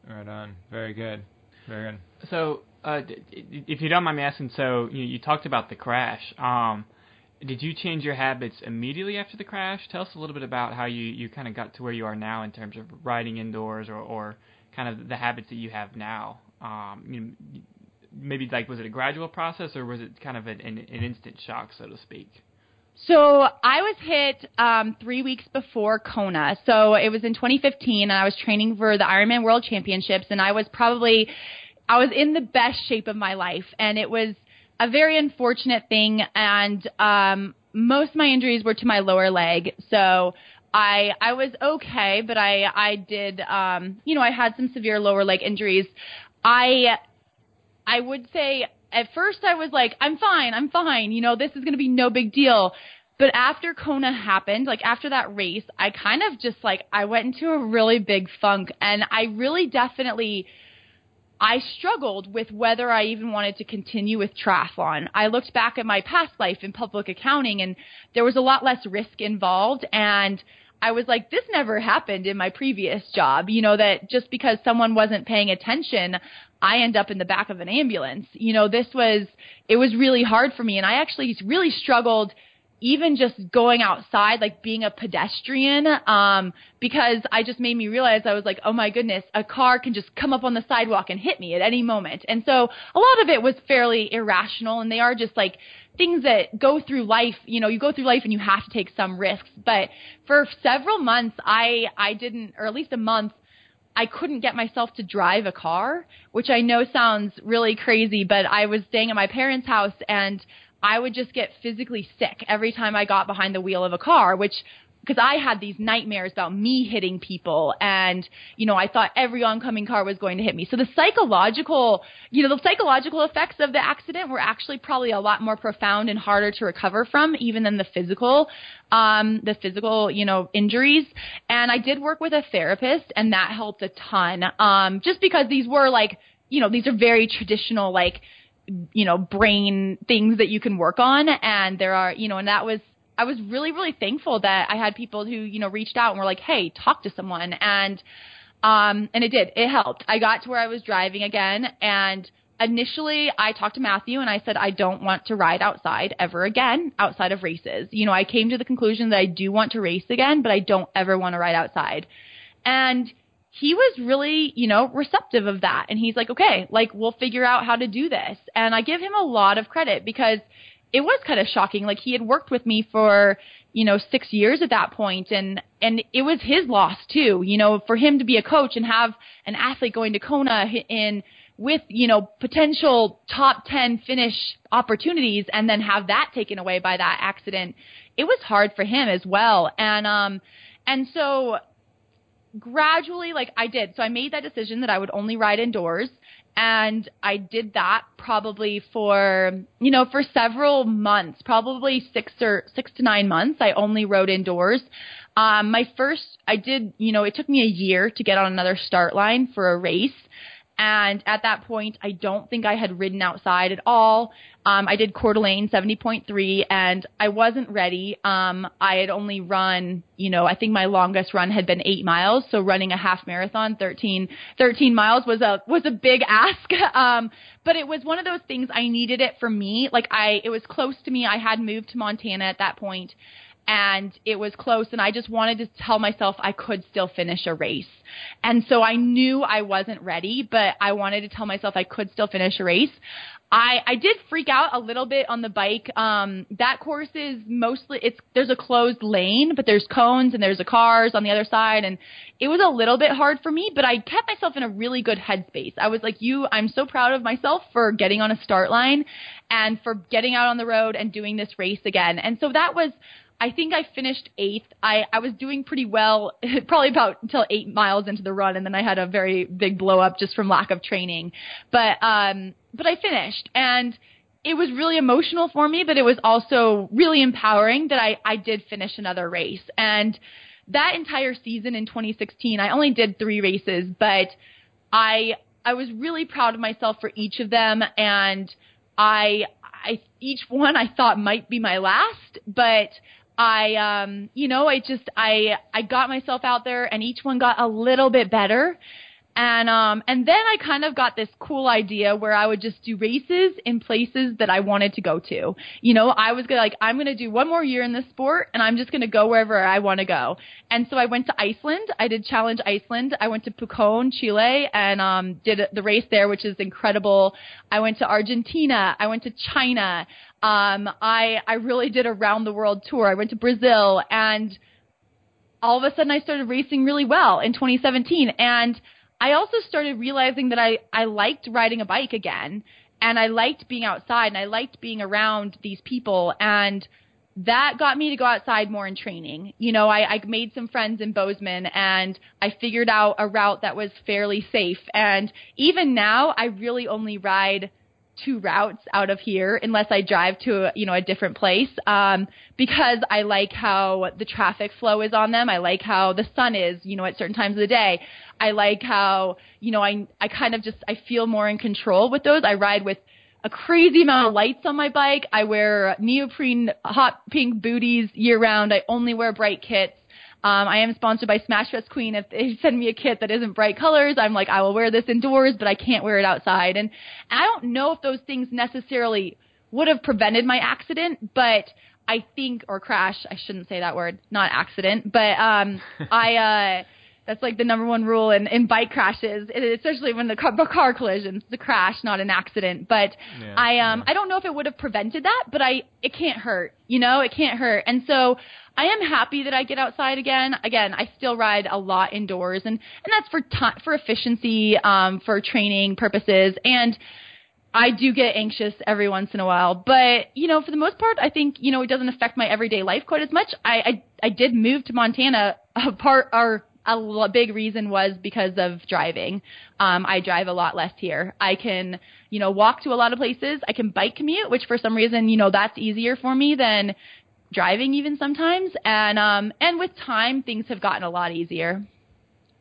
Right on. Very good. Very good. So, uh, if you don't mind me asking, so you, you talked about the crash. Um, did you change your habits immediately after the crash? Tell us a little bit about how you, you kind of got to where you are now in terms of riding indoors or, or kind of the habits that you have now. Um, you know, maybe like was it a gradual process or was it kind of an, an, an instant shock, so to speak? So I was hit um, three weeks before Kona. So it was in 2015, and I was training for the Ironman World Championships, and I was probably I was in the best shape of my life, and it was a very unfortunate thing. And um, most of my injuries were to my lower leg, so I I was okay, but I I did um, you know I had some severe lower leg injuries. I I would say at first I was like, I'm fine, I'm fine, you know, this is going to be no big deal. But after Kona happened, like after that race, I kind of just like, I went into a really big funk and I really definitely, I struggled with whether I even wanted to continue with triathlon. I looked back at my past life in public accounting and there was a lot less risk involved and I was like, this never happened in my previous job. You know, that just because someone wasn't paying attention, I end up in the back of an ambulance. You know, this was, it was really hard for me. And I actually really struggled even just going outside, like being a pedestrian, um, because I just made me realize I was like, oh my goodness, a car can just come up on the sidewalk and hit me at any moment. And so a lot of it was fairly irrational and they are just like things that go through life, you know, you go through life and you have to take some risks. But for several months, I, I didn't, or at least a month, I couldn't get myself to drive a car, which I know sounds really crazy, but I was staying at my parents' house and I would just get physically sick every time I got behind the wheel of a car, which because I had these nightmares about me hitting people and, you know, I thought every oncoming car was going to hit me. So the psychological, you know, the psychological effects of the accident were actually probably a lot more profound and harder to recover from even than the physical, um, the physical, you know, injuries. And I did work with a therapist and that helped a ton. Um, just because these were like, you know, these are very traditional, like, you know, brain things that you can work on. And there are, you know, and that was, I was really, really thankful that I had people who, you know, reached out and were like, Hey, talk to someone. And, um, and it did, it helped. I got to where I was driving again and initially I talked to Matthew and I said, I don't want to ride outside ever again outside of races. You know, I came to the conclusion that I do want to race again, but I don't ever want to ride outside. And he was really, you know, receptive of that. And he's like, okay, like we'll figure out how to do this. And I give him a lot of credit because it was kind of shocking. Like he had worked with me for, you know, six years at that point and, and it was his loss too, you know, for him to be a coach and have an athlete going to Kona in, with, you know, potential top 10 finish opportunities and then have that taken away by that accident. It was hard for him as well. And, um, and so gradually, like I did. So I made that decision that I would only ride indoors. And I did that probably for, you know, for several months, probably six or six to nine months. I only rode indoors. Um, my first, I did, you know, it took me a year to get on another start line for a race. And at that point, I don't think I had ridden outside at all. Um, I did Coeur d'Alene 70.3 and I wasn't ready. Um, I had only run, you know, I think my longest run had been eight miles. So running a half marathon, 13, 13 miles was a, was a big ask. Um, but it was one of those things I needed it for me. Like I, it was close to me. I had moved to Montana at that point and it was close and I just wanted to tell myself I could still finish a race. And so I knew I wasn't ready, but I wanted to tell myself I could still finish a race. I, I did freak out a little bit on the bike. Um, that course is mostly, it's, there's a closed lane, but there's cones and there's a cars on the other side. And it was a little bit hard for me, but I kept myself in a really good headspace. I was like, you, I'm so proud of myself for getting on a start line and for getting out on the road and doing this race again. And so that was, I think I finished eighth. I, I was doing pretty well, probably about until eight miles into the run, and then I had a very big blow up just from lack of training. But um, but I finished, and it was really emotional for me, but it was also really empowering that I I did finish another race. And that entire season in 2016, I only did three races, but I I was really proud of myself for each of them, and I I each one I thought might be my last, but I um you know I just I I got myself out there and each one got a little bit better And um and then I kind of got this cool idea where I would just do races in places that I wanted to go to. You know, I was gonna like I'm gonna do one more year in this sport and I'm just gonna go wherever I want to go. And so I went to Iceland. I did Challenge Iceland. I went to Pucón, Chile, and um did the race there, which is incredible. I went to Argentina. I went to China. Um, I I really did a round the world tour. I went to Brazil and all of a sudden I started racing really well in 2017 and I also started realizing that I, I liked riding a bike again and I liked being outside and I liked being around these people and that got me to go outside more in training. You know, I, I made some friends in Bozeman and I figured out a route that was fairly safe. And even now, I really only ride two routes out of here unless I drive to a, you know a different place. Um because I like how the traffic flow is on them. I like how the sun is you know at certain times of the day. I like how you know I I kind of just I feel more in control with those. I ride with a crazy amount of lights on my bike. I wear neoprene hot pink booties year round. I only wear bright kits um, I am sponsored by Smashfest Queen. If they send me a kit that isn't bright colors, I'm like, I will wear this indoors, but I can't wear it outside. And I don't know if those things necessarily would have prevented my accident, but I think or crash. I shouldn't say that word, not accident, but um, I. Uh, that's like the number one rule in, in bike crashes, especially when the car, car collisions, the crash, not an accident. But yeah, I um yeah. I don't know if it would have prevented that, but I it can't hurt, you know, it can't hurt. And so I am happy that I get outside again. Again, I still ride a lot indoors, and and that's for time for efficiency, um, for training purposes, and. I do get anxious every once in a while, but you know, for the most part, I think you know it doesn't affect my everyday life quite as much. I I, I did move to Montana. A part or a big reason was because of driving. Um, I drive a lot less here. I can, you know, walk to a lot of places. I can bike commute, which for some reason, you know, that's easier for me than driving even sometimes. And um, and with time, things have gotten a lot easier.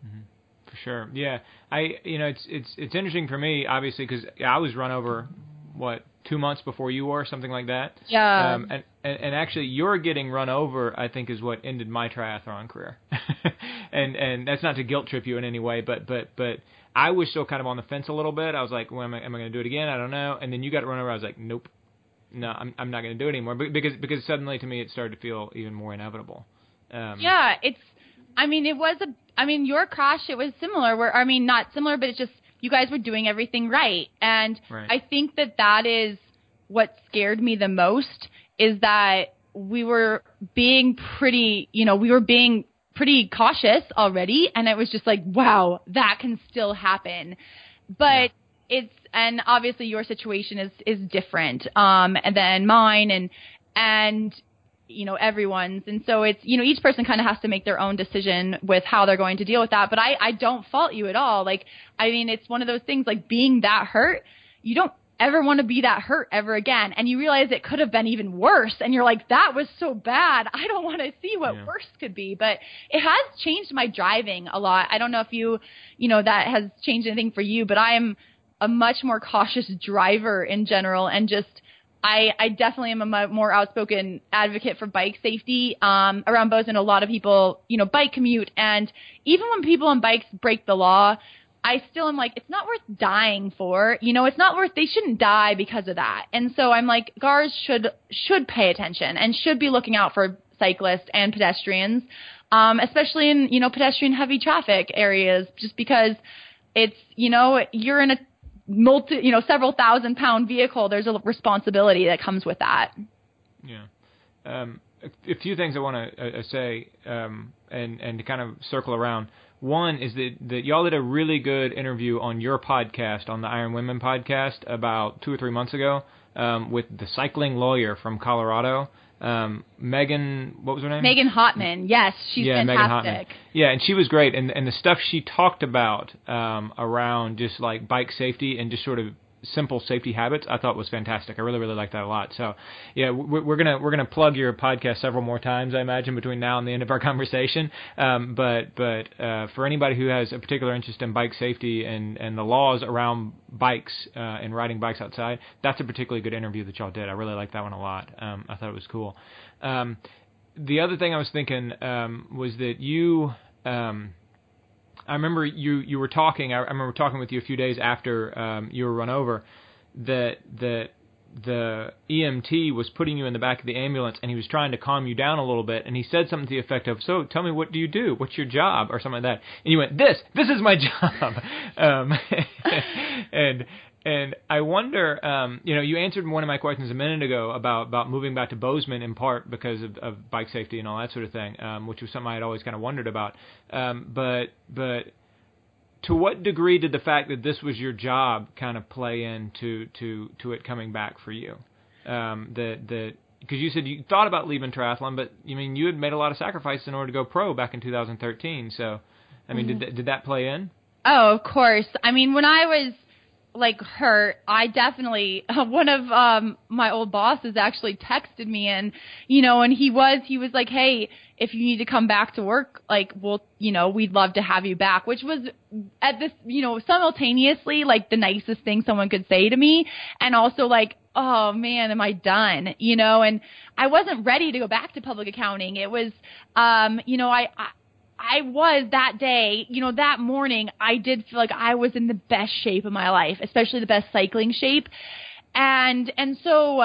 Mm-hmm. For sure, yeah. I, you know, it's it's it's interesting for me, obviously, because I was run over, what two months before you were, something like that. Yeah. Um, and, and and actually, you're getting run over, I think, is what ended my triathlon career. and and that's not to guilt trip you in any way, but but but I was still kind of on the fence a little bit. I was like, well, am I, am I going to do it again? I don't know. And then you got run over. I was like, nope, no, I'm I'm not going to do it anymore. Because because suddenly to me it started to feel even more inevitable. Um, yeah, it's. I mean, it was a. I mean, your crash it was similar. Where I mean, not similar, but it's just you guys were doing everything right. And right. I think that that is what scared me the most is that we were being pretty, you know, we were being pretty cautious already. And it was just like, wow, that can still happen. But yeah. it's, and obviously your situation is, is different, um, than mine. And, and you know everyone's. And so it's you know each person kind of has to make their own decision with how they're going to deal with that. But i i don't fault you at all. Like i mean it's one of those things like being that hurt you don't ever want to be that hurt ever again. And you realize it could have been even worse. And you're like that was so bad. I don't want to see what yeah. worse could be. But it has changed my driving a lot. I don't know if you you know that has changed anything for you but i am a much more cautious driver in general and just I, I definitely am a more outspoken advocate for bike safety. Um, around Bozeman, a lot of people, you know, bike commute, and even when people on bikes break the law, I still am like, it's not worth dying for. You know, it's not worth. They shouldn't die because of that. And so I'm like, GARS should should pay attention and should be looking out for cyclists and pedestrians, um, especially in you know pedestrian heavy traffic areas, just because it's you know you're in a multi, you know, several thousand pound vehicle, there's a responsibility that comes with that. Yeah. Um, a, few things I want to uh, say, um, and and to kind of circle around. One is that, that y'all did a really good interview on your podcast, on the Iron Women podcast, about two or three months ago, um, with the cycling lawyer from Colorado um, Megan, what was her name? Megan Hottman. Yes, she's yeah, fantastic. Megan Hottman. Yeah, and she was great. And and the stuff she talked about um, around just like bike safety and just sort of simple safety habits, I thought was fantastic. I really, really liked that a lot. So, yeah, we're, gonna we're gonna plug your podcast several more times, I imagine, between now and the end of our conversation. Um, but but uh, for anybody who has a particular interest in bike safety and and the laws around bikes uh, and riding bikes outside, that's a particularly good interview that y'all did. I really liked that one a lot. Um, I thought it was cool. Um, the other thing I was thinking um, was that you. Um, I remember you you were talking. I, I remember talking with you a few days after um, you were run over. That that the EMT was putting you in the back of the ambulance and he was trying to calm you down a little bit and he said something to the effect of, "So tell me what do you do? What's your job?" or something like that. And you went, "This, this is my job." um, and and I wonder, um, you know, you answered one of my questions a minute ago about about moving back to Bozeman in part because of, of bike safety and all that sort of thing, um, which was something I had always kind of wondered about. Um, but but to what degree did the fact that this was your job kind of play into to to it coming back for you? Um, that that because you said you thought about leaving triathlon, but you mean you had made a lot of sacrifices in order to go pro back in 2013. So, I mean, mm-hmm. did did that play in? Oh, of course. I mean, when I was like hurt, I definitely one of um my old bosses actually texted me and you know and he was he was like, "Hey, if you need to come back to work, like we'll, you know, we'd love to have you back," which was at this, you know, simultaneously like the nicest thing someone could say to me and also like, "Oh man, am I done?" you know, and I wasn't ready to go back to public accounting. It was um, you know, I, I I was that day, you know, that morning, I did feel like I was in the best shape of my life, especially the best cycling shape. And, and so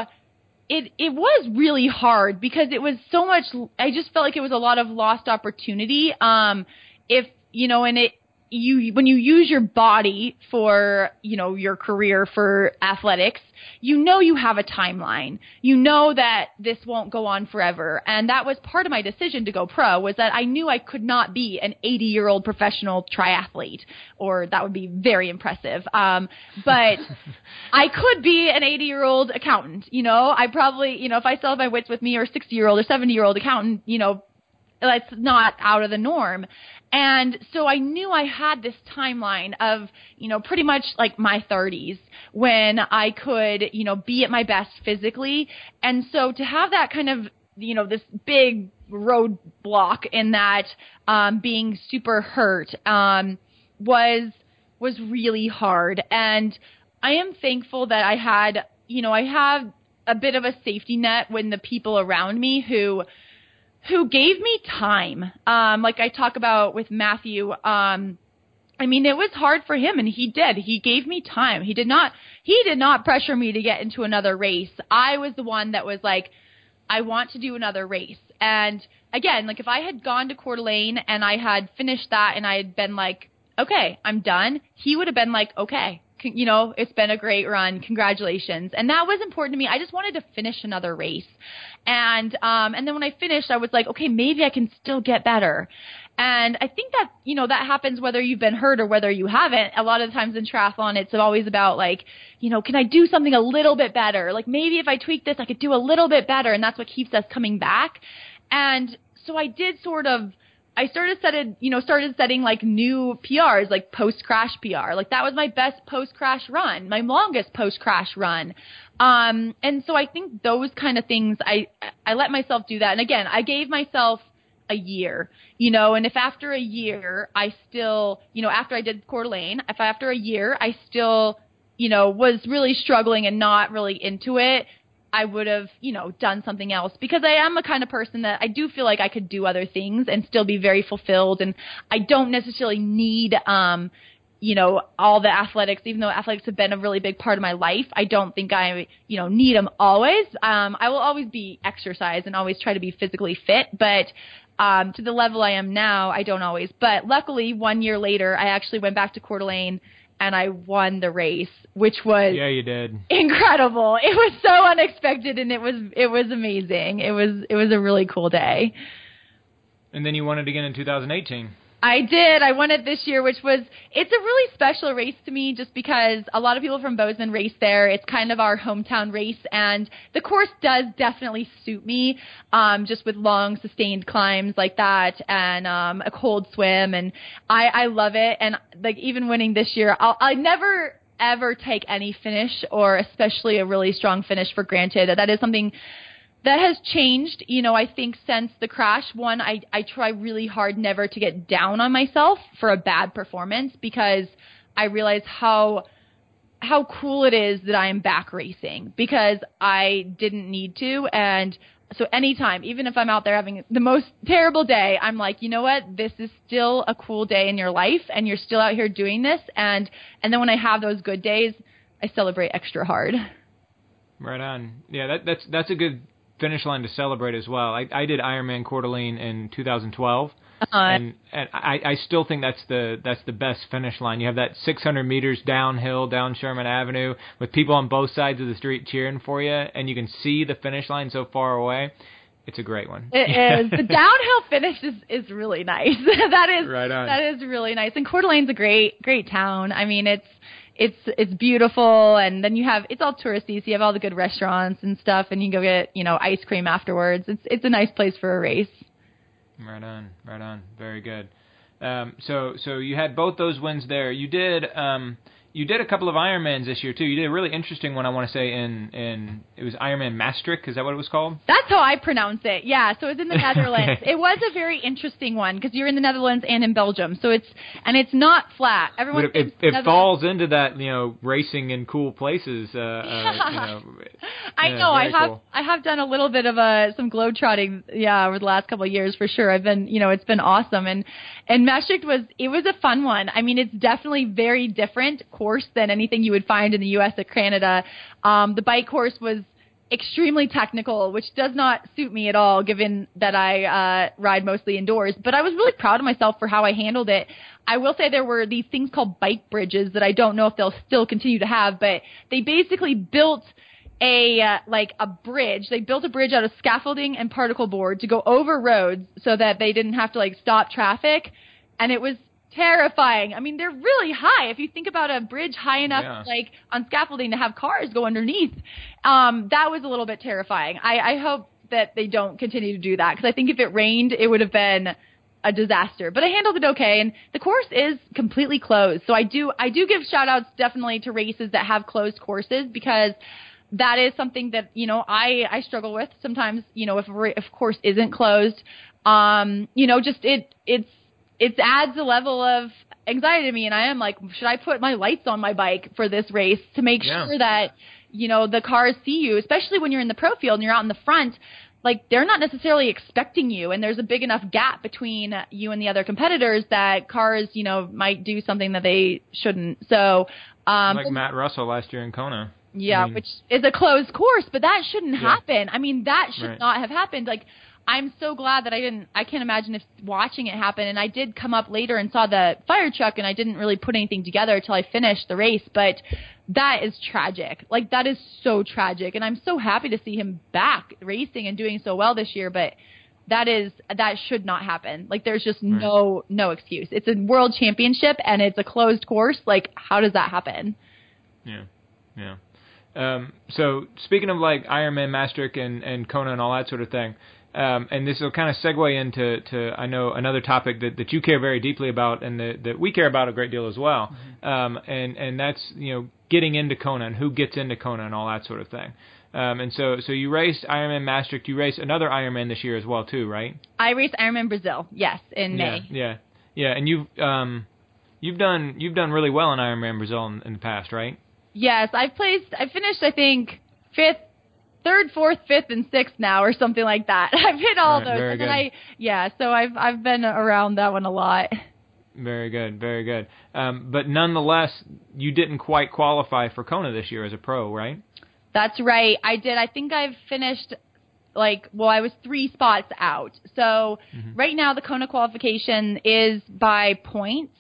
it, it was really hard because it was so much, I just felt like it was a lot of lost opportunity. Um, if, you know, and it, you when you use your body for you know your career for athletics you know you have a timeline. You know that this won't go on forever. And that was part of my decision to go pro was that i knew i could not be an 80 year old professional triathlete or that would be very impressive. Um but i could be an 80 year old accountant you know? I probably you know if i still have my wits with me or 60 year old or 70 year old accountant you know that's not out of the norm. And so I knew I had this timeline of, you know, pretty much like my 30s when I could, you know, be at my best physically. And so to have that kind of, you know, this big roadblock in that um, being super hurt um, was was really hard. And I am thankful that I had, you know, I have a bit of a safety net when the people around me who who gave me time. Um, like I talk about with Matthew. Um, I mean, it was hard for him, and he did. He gave me time. He did not. He did not pressure me to get into another race. I was the one that was like, I want to do another race. And again, like if I had gone to Coeur d'Alene and I had finished that and I had been like, okay, I'm done, he would have been like, okay, you know, it's been a great run. Congratulations. And that was important to me. I just wanted to finish another race. And um and then when I finished I was like, okay, maybe I can still get better. And I think that, you know, that happens whether you've been hurt or whether you haven't. A lot of the times in triathlon, it's always about like, you know, can I do something a little bit better? Like maybe if I tweak this, I could do a little bit better. And that's what keeps us coming back. And so I did sort of, I started setting, you know, started setting like new PRs, like post crash PR. Like that was my best post crash run, my longest post crash run. Um, and so I think those kind of things, I, I let myself do that. And again, I gave myself a year, you know, and if after a year I still, you know, after I did Coeur d'Alene, if after a year I still, you know, was really struggling and not really into it, I would have, you know, done something else because I am a kind of person that I do feel like I could do other things and still be very fulfilled and I don't necessarily need um you know all the athletics even though athletics have been a really big part of my life I don't think I you know need them always um I will always be exercise and always try to be physically fit but um to the level I am now I don't always but luckily 1 year later I actually went back to Coeur d'Alene and I won the race, which was yeah, you did incredible. It was so unexpected, and it was it was amazing. It was it was a really cool day. And then you won it again in 2018. I did. I won it this year, which was it's a really special race to me just because a lot of people from Bozeman race there. It's kind of our hometown race and the course does definitely suit me. Um just with long sustained climbs like that and um a cold swim and I I love it and like even winning this year, I'll I never ever take any finish or especially a really strong finish for granted. That is something that has changed, you know, I think since the crash. One, I, I try really hard never to get down on myself for a bad performance because I realize how how cool it is that I am back racing because I didn't need to and so anytime, even if I'm out there having the most terrible day, I'm like, you know what? This is still a cool day in your life and you're still out here doing this and and then when I have those good days, I celebrate extra hard. Right on. Yeah, that, that's that's a good finish line to celebrate as well. I, I did Ironman Coeur d'Alene in 2012, Uh, and and I, I still think that's the that's the best finish line. You have that 600 meters downhill down Sherman Avenue with people on both sides of the street cheering for you, and you can see the finish line so far away. It's a great one. It is. The downhill finish is is really nice. that is Right on. that is really nice. And Coeur d'Alene's a great great town. I mean, it's it's it's beautiful, and then you have it's all touristy, so you have all the good restaurants and stuff, and you can go get you know ice cream afterwards. It's it's a nice place for a race. Right on, right on. Very good. Um, so so you had both those wins there. You did um, you did a couple of Ironmans this year too. You did a really interesting one. I want to say in in it was Ironman Maastricht. Is that what it was called? That's how I pronounce it. Yeah, so it's in the Netherlands. It was a very interesting one because you're in the Netherlands and in Belgium, so it's and it's not flat. Everyone But it, it, it falls into that you know racing in cool places. Uh, uh, you know, I Yeah, know. I have cool. I have done a little bit of uh some globe trotting, yeah, over the last couple of years for sure. I've been, you know, it's been awesome, and and Maastricht was it was a fun one. I mean, it's definitely very different course than anything you would find in the U.S. or Canada. Um, the bike course was extremely technical, which does not suit me at all, given that I uh, ride mostly indoors. But I was really proud of myself for how I handled it. I will say there were these things called bike bridges that I don't know if they'll still continue to have, but they basically built a uh, like a bridge. They built a bridge out of scaffolding and particle board to go over roads so that they didn't have to like stop traffic, and it was terrifying. I mean, they're really high. If you think about a bridge high enough, Yeah. like on scaffolding, to have cars go underneath, um, that was a little bit terrifying. I, I hope that they don't continue to do that because I think if it rained, it would have been a disaster. But I handled it okay, and the course is completely closed. So I do I do give shout outs definitely to races that have closed courses because that is something that you know I I struggle with sometimes. You know if if course isn't closed, um, you know just it it's it adds a level of anxiety to me, and I am like, should I put my lights on my bike for this race to make Yeah. sure that you know the cars see you, especially when you're in the pro field and you're out in the front. Like they're not necessarily expecting you, and there's a big enough gap between you and the other competitors that cars, you know, might do something that they shouldn't. So, um, like Matt Russell last year in Kona. Yeah, I mean- which is a closed course, but that shouldn't Yeah. happen. I mean, that should Right. not have happened. Like, I'm so glad that I didn't. I can't imagine if watching it happen. And I did come up later and saw the fire truck, and I didn't really put anything together until I finished the race. But that is tragic. Like that is so tragic, and I'm so happy to see him back racing and doing so well this year. But that is that should not happen. Like there's just no no excuse. It's a world championship and it's a closed course. Like how does that happen? Yeah, yeah. Um, so speaking of like Ironman, Maastricht, and and Kona and all that sort of thing, um, and this will kind of segue into to I know another topic that, that you care very deeply about and that, that we care about a great deal as well, um, and and that's you know getting into Kona and who gets into Kona and all that sort of thing. Um, and so so you raced Ironman Maastricht, you raced another Ironman this year as well too, right? I raced Ironman Brazil. Yes, in May. Yeah, yeah, yeah. And you've um, you've done you've done really well in Ironman Brazil in, in the past, right? Yes, I've placed. I finished. I think fifth, third, fourth, fifth, and sixth now, or something like that. I've hit all All right, those. very and then good. I yeah. So I've I've been around that one a lot. Very good, very good. Um, but nonetheless, you didn't quite qualify for Kona this year as a pro, right? That's right. I did. I think I've finished like well, I was three spots out. So right now the Kona qualification is by points.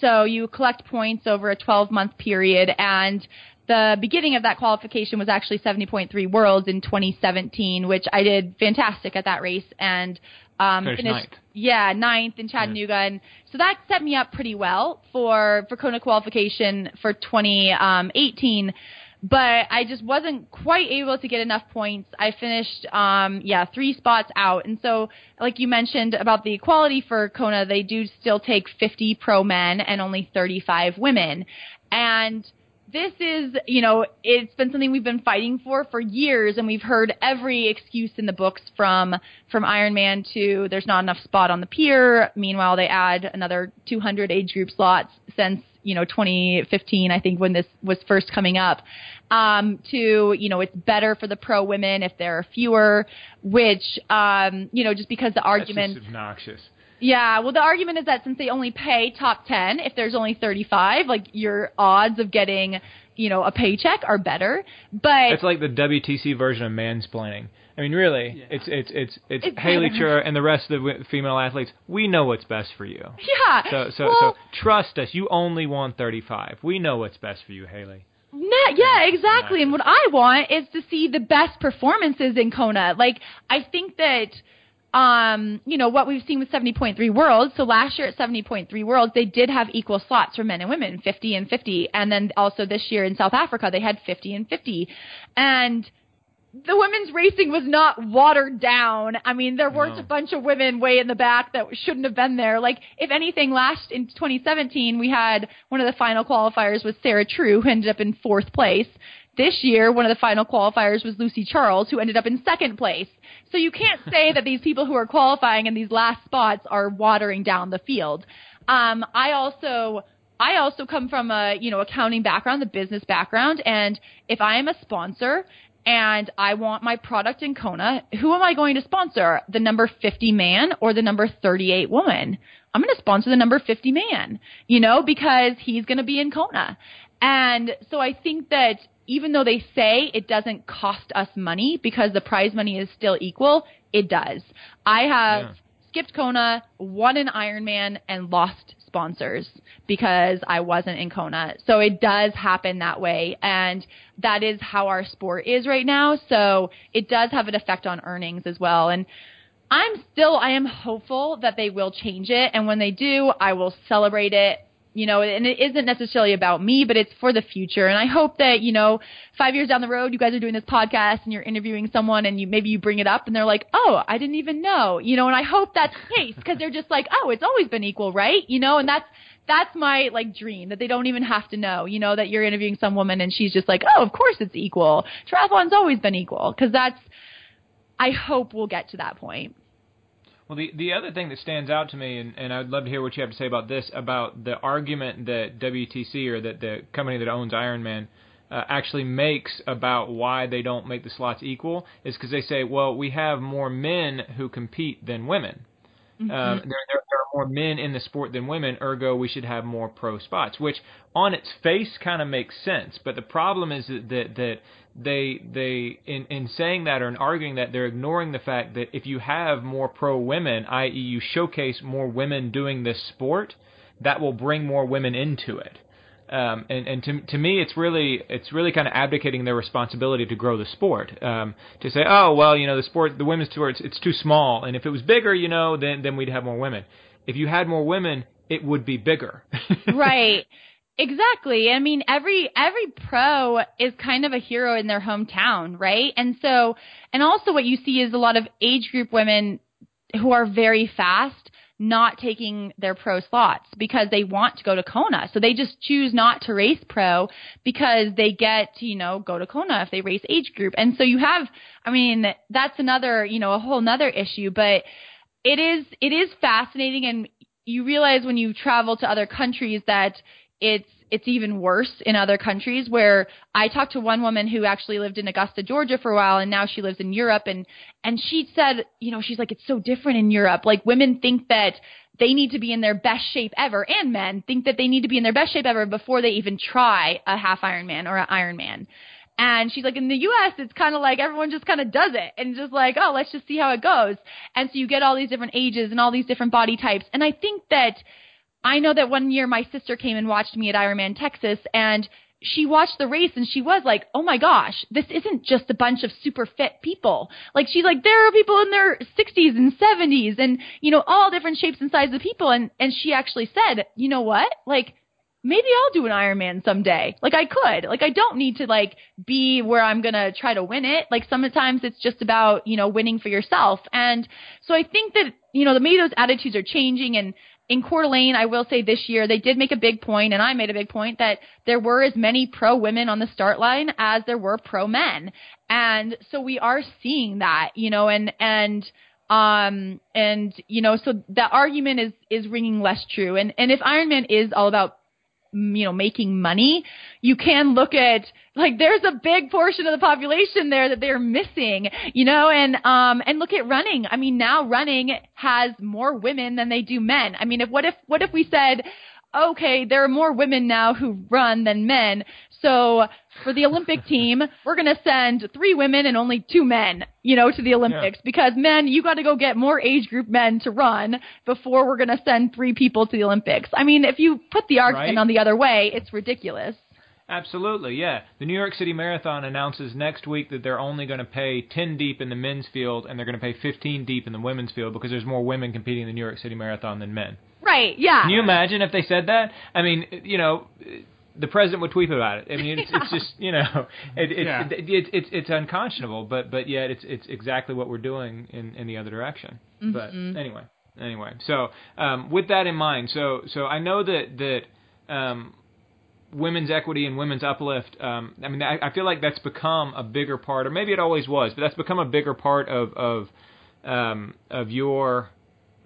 So you collect points over a 12 month period and the beginning of that qualification was actually 70.3 worlds in 2017, which I did fantastic at that race and um, Finished ninth. yeah, ninth in Chattanooga, and so that set me up pretty well for for Kona qualification for 2018. But I just wasn't quite able to get enough points. I finished, um, yeah, three spots out. And so, like you mentioned about the equality for Kona, they do still take 50 pro men and only 35 women. And this is, you know, it's been something we've been fighting for for years, and we've heard every excuse in the books from from Ironman to there's not enough spot on the pier. Meanwhile, they add another 200 age group slots since you know 2015 I think when this was first coming up um, to you know it's better for the pro women if there are fewer which um, you know just because the argument just obnoxious. yeah, well, the argument is that since they only pay top 10, if there's only 35, like your odds of getting, you know, a paycheck are better. But It's like the WTC version of mansplaining. I mean, really, it's it's it's it's, It's Haley. Chura and the rest of the female athletes. We know what's best for you. yeah, So so well, so trust us. You only want 35. We know what's best for you, Haley. Nah, yeah, exactly. And what I want is to see the best performances in Kona. Like, I think that, um, you know, what we've seen with 70.3 Worlds. So last year at 70.3 Worlds, they did have equal slots for men and women, 50 and 50. And then also this year in South Africa, they had 50 and 50. And the women's racing was not watered down. I mean, there weren't No. a bunch of women way in the back that shouldn't have been there. Like, if anything, last in 2017, we had one of the final qualifiers was Sarah True, who ended up in fourth place. This year, one of the final qualifiers was Lucy Charles, who ended up in second place. So you can't say that these people who are qualifying in these last spots are watering down the field. Um, I also I also come from a you know accounting background, the business background, and if I am a sponsor and I want my product in Kona, who am I going to sponsor? The number 50 man or the number 38 woman? I'm going to sponsor the number 50 man, you know, because he's going to be in Kona. And so I think that even though they say it doesn't cost us money because the prize money is still equal, it does. I have Yeah. skipped Kona, won an Ironman, and lost sponsors because I wasn't in Kona. So it does happen that way. And that is how our sport is right now. So it does have an effect on earnings as well. And I'm still, I am hopeful that they will change it. And when they do, I will celebrate it. You know, and it isn't necessarily about me, but it's for the future. And I hope that, you know, five years down the road, you guys are doing this podcast and you're interviewing someone and you maybe you bring it up and they're like, oh, I didn't even know, you know, and I hope that's the case because they're just like, oh, it's always been equal, right? You know, and that's, that's my like dream that they don't even have to know, you know, that you're interviewing some woman and she's just like, oh, of course it's equal. Triathlon's always been equal because that's, I hope we'll get to that point. Well, the the other thing that stands out to me, and, and I'd love to hear what you have to say about this, about the argument that WTC or that the company that owns Ironman uh, actually makes about why they don't make the slots equal, is because they say, well, we have more men who compete than women. Um, there, there, there are more men in the sport than women, ergo we should have more pro spots, which on its face kind of makes sense. But the problem is that that, that they they in, in saying that or in arguing that they're ignoring the fact that if you have more pro women, i.e., you showcase more women doing this sport, that will bring more women into it. Um, and and to to me, it's really it's really kind of abdicating their responsibility to grow the sport. Um, to say, oh well, you know, the sport, the women's tour, it's, it's too small, and if it was bigger, you know, then then we'd have more women. If you had more women, it would be bigger. right. Exactly. I mean, every every pro is kind of a hero in their hometown, right? And so, and also what you see is a lot of age group women who are very fast not taking their pro slots because they want to go to Kona. So they just choose not to race pro because they get to, you know, go to Kona if they race age group. And so you have, I mean, that's another, you know, a whole nother issue, but it is, it is fascinating and you realize when you travel to other countries that it's it's even worse in other countries where I talked to one woman who actually lived in Augusta, Georgia for a while and now she lives in Europe and and she said, you know, she's like it's so different in Europe. Like women think that they need to be in their best shape ever and men think that they need to be in their best shape ever before they even try a half Ironman or an Ironman. And she's like, in the U.S., it's kind of like everyone just kind of does it and just like, oh, let's just see how it goes. And so you get all these different ages and all these different body types. And I think that I know that one year my sister came and watched me at Ironman Texas and she watched the race and she was like, "Oh my gosh, this isn't just a bunch of super fit people." Like she's like, "There are people in their 60s and 70s and, you know, all different shapes and sizes of people." And and she actually said, "You know what? Like maybe I'll do an Ironman someday. Like I could. Like I don't need to like be where I'm going to try to win it. Like sometimes it's just about, you know, winning for yourself." And so I think that, you know, the maybe those attitudes are changing and in Coeur d'Alene, I will say this year, they did make a big point, and I made a big point, that there were as many pro women on the start line as there were pro men. And so we are seeing that, you know, and, and, um, and, you know, so the argument is, is ringing less true. And, and if Ironman is all about you know making money, you can look at like there's a big portion of the population there that they're missing, you know, and um and look at running. I mean, now running has more women than they do men. I mean, if what if what if we said okay, there are more women now who run than men. So for the Olympic team, we're going to send three women and only two men, you know, to the Olympics yeah. because men, you got to go get more age group men to run before we're going to send three people to the Olympics. I mean, if you put the argument right? on the other way, it's ridiculous. Absolutely, yeah. The New York City Marathon announces next week that they're only going to pay 10 deep in the men's field and they're going to pay 15 deep in the women's field because there's more women competing in the New York City Marathon than men. Right, yeah. Can you imagine if they said that? I mean, you know, the president would tweet about it. I mean, it's, yeah. it's just you know, it, it, yeah. it, it, it's it's unconscionable, but but yet it's it's exactly what we're doing in in the other direction. Mm-hmm. But anyway, anyway, so um, with that in mind, so so I know that that um, women's equity and women's uplift. Um, I mean, I, I feel like that's become a bigger part, or maybe it always was, but that's become a bigger part of of um, of your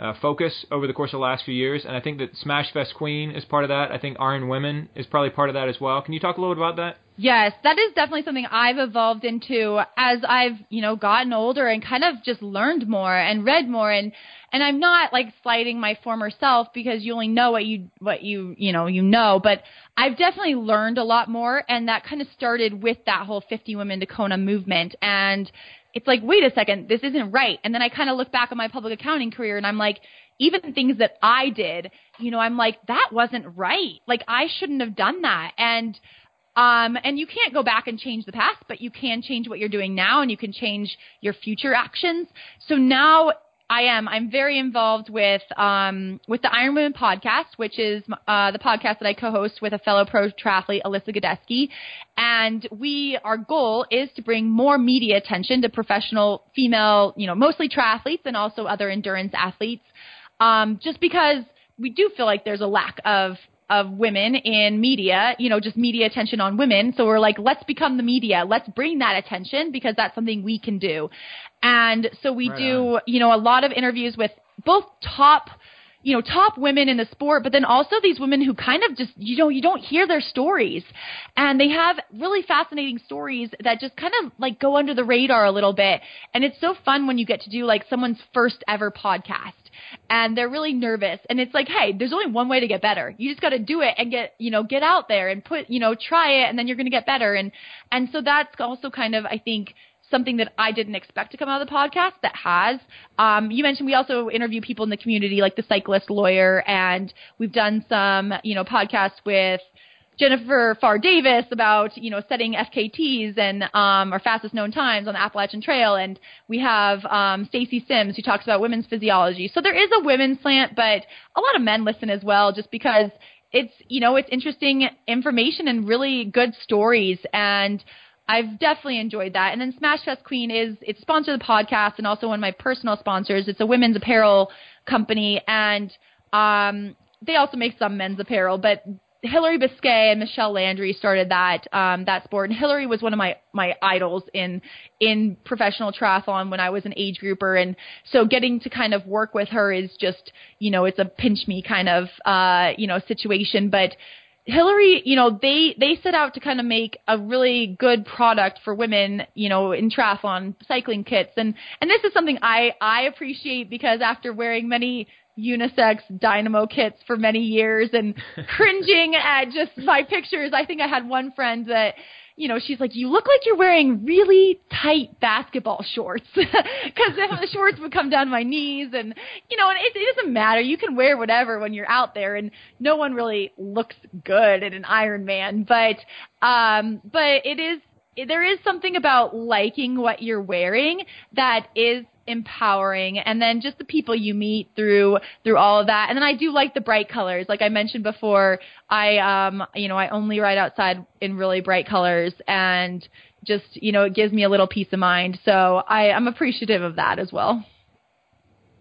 uh, focus over the course of the last few years, and I think that Smashfest Queen is part of that. I think Iron Women is probably part of that as well. Can you talk a little bit about that? Yes, that is definitely something I've evolved into as I've, you know, gotten older and kind of just learned more and read more and and I'm not like slighting my former self because you only know what you what you, you know, you know, but I've definitely learned a lot more and that kind of started with that whole 50 women to Kona movement and it's like, wait a second, this isn't right. And then I kind of look back on my public accounting career and I'm like, even things that I did, you know, I'm like, that wasn't right. Like I shouldn't have done that. And um, and you can't go back and change the past, but you can change what you're doing now and you can change your future actions. So now I am. I'm very involved with um, with the Iron Women podcast, which is uh, the podcast that I co-host with a fellow pro triathlete, Alyssa Godesky. And we, our goal is to bring more media attention to professional female, you know, mostly triathletes and also other endurance athletes. Um, just because we do feel like there's a lack of of women in media, you know, just media attention on women. So we're like, let's become the media. Let's bring that attention because that's something we can do. And so we right do, on. you know, a lot of interviews with both top you know, top women in the sport, but then also these women who kind of just, you know, you don't hear their stories. And they have really fascinating stories that just kind of like go under the radar a little bit. And it's so fun when you get to do like someone's first ever podcast and they're really nervous. And it's like, hey, there's only one way to get better. You just got to do it and get, you know, get out there and put, you know, try it and then you're going to get better. And, and so that's also kind of, I think, something that I didn't expect to come out of the podcast that has. Um, you mentioned we also interview people in the community, like the cyclist lawyer, and we've done some, you know, podcasts with Jennifer Pharr Davis about, you know, setting FKTs and um, our fastest known times on the Appalachian Trail. And we have um, Stacy Sims who talks about women's physiology. So there is a women's slant, but a lot of men listen as well just because it's, you know, it's interesting information and really good stories. And I've definitely enjoyed that. And then Smashfest Queen is it's sponsored the podcast and also one of my personal sponsors. It's a women's apparel company and um, they also make some men's apparel, but Hillary Biscay and Michelle Landry started that um, that sport, and Hillary was one of my my idols in in professional triathlon when I was an age grouper, and so getting to kind of work with her is just you know it's a pinch me kind of uh, you know situation, but Hillary, you know, they they set out to kind of make a really good product for women, you know, in triathlon cycling kits, and and this is something I I appreciate because after wearing many unisex dynamo kits for many years and cringing at just my pictures, I think I had one friend that you know, she's like, you look like you're wearing really tight basketball shorts because the shorts would come down to my knees, and you know, and it, it doesn't matter. You can wear whatever when you're out there, and no one really looks good in an Ironman. but um, but it is there is something about liking what you're wearing that is empowering and then just the people you meet through through all of that. And then i do like the bright colors. Like i mentioned before i um you know i only ride outside in really bright colors and just you know it gives me a little peace of mind. So i i'm appreciative of that as well.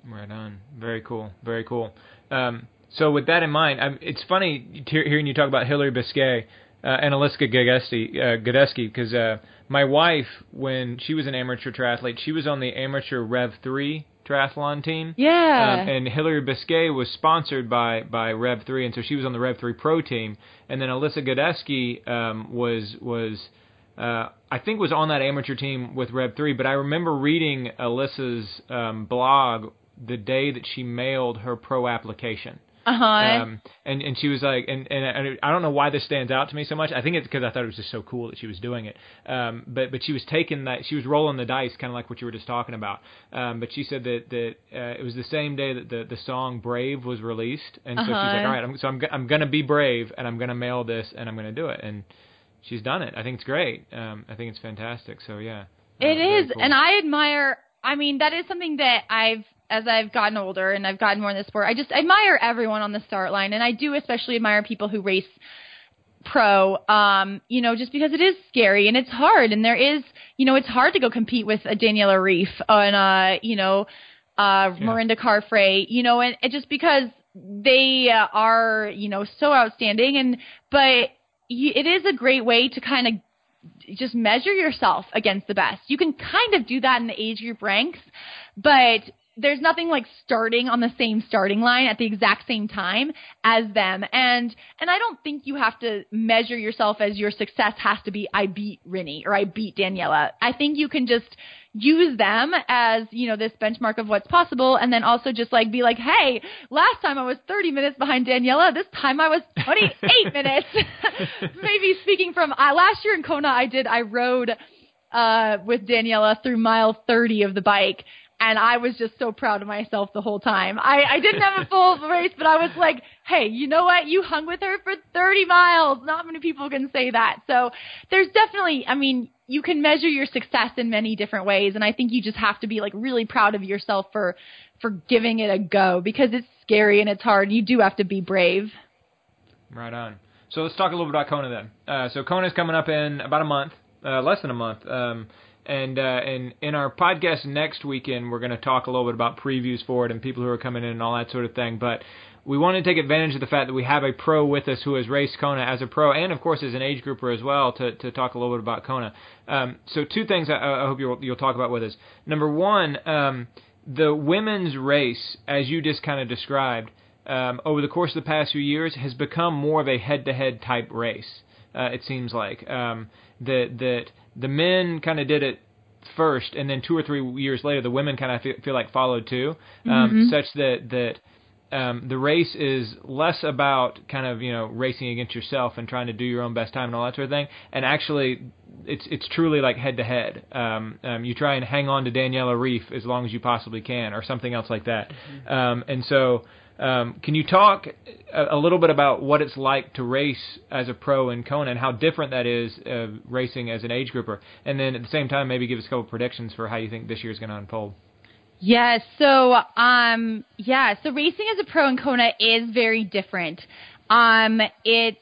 Right on. Very cool. Very cool. Um so with that in mind I'm, it's funny hearing you talk about hillary biscay uh, and Alyssa Godesky, because uh, my wife, when she was an amateur triathlete, she was on the amateur Rev 3 triathlon team. Yeah. Um, and Hillary Biscay was sponsored by by Rev Three, and so she was on the Rev Three Pro team. And then Alyssa Godesky um, was was uh, I think was on that amateur team with Rev Three. But I remember reading Alyssa's um, blog the day that she mailed her pro application. Uh-huh. Um, and and she was like, and and I don't know why this stands out to me so much. I think it's because I thought it was just so cool that she was doing it. Um, but but she was taking that, she was rolling the dice, kind of like what you were just talking about. Um, but she said that that uh, it was the same day that the the song Brave was released, and so she's like, Uh-huh. all right, I'm, so I'm I'm gonna be brave, and I'm gonna mail this, and I'm gonna do it, and she's done it. I think it's great. Um, I think it's fantastic. So yeah, uh, It very is, cool. and I admire. I mean, that is something that I've, as I've gotten older and I've gotten more in the sport, I just admire everyone on the start line, and I do especially admire people who race pro. Um, you know, just because it is scary and it's hard, and there is, you know, it's hard to go compete with a Daniela Ryf and uh, you know, uh, Yeah. Mirinda Carfrey, you know, and, and just because they uh, are, you know, so outstanding, and but it is a great way to kind of just measure yourself against the best. You can kind of do that in the age group ranks, but there's nothing like starting on the same starting line at the exact same time as them. And and I don't think you have to measure yourself as your success has to be I beat Rinny or I beat Daniela. I think you can just use them as, you know, this benchmark of what's possible and then also just like be like, "Hey, last time I was 30 minutes behind Daniela, this time I was 28 minutes." Maybe speaking from uh, last year in Kona I did I rode uh, with Daniela through mile 30 of the bike. And I was just so proud of myself the whole time. I, I didn't have a full race, but I was like, hey, you know what? You hung with her for 30 miles. Not many people can say that. So there's definitely, I mean, you can measure your success in many different ways. And I think you just have to be like really proud of yourself for, for giving it a go because it's scary and it's hard. You do have to be brave. Right on. So let's talk a little bit about Kona then. Uh, so is coming up in about a month, uh, less than a month. Um, and uh, and in our podcast next weekend, we're going to talk a little bit about previews for it and people who are coming in and all that sort of thing. But we want to take advantage of the fact that we have a pro with us who has raced Kona as a pro and of course as an age grouper as well to, to talk a little bit about Kona. Um, so two things I, I hope you'll, you'll talk about with us. Number one, um, the women's race, as you just kind of described, um, over the course of the past few years has become more of a head-to-head type race. Uh, it seems like um, that that the men kind of did it first, and then two or three years later, the women kind of feel, feel like followed too, um, such that that um, the race is less about kind of you know racing against yourself and trying to do your own best time and all that sort of thing, and actually it's it's truly like head to head. Um, um, You try and hang on to Daniela Ryf as long as you possibly can, or something else like that. Um, and so, um, can you talk a, a little bit about what it's like to race as a pro in Kona and how different that is uh, racing as an age grouper? And then at the same time, maybe give us a couple predictions for how you think this year is going to unfold. Yes. So, um, yeah. So racing as a pro in Kona is very different. Um, it's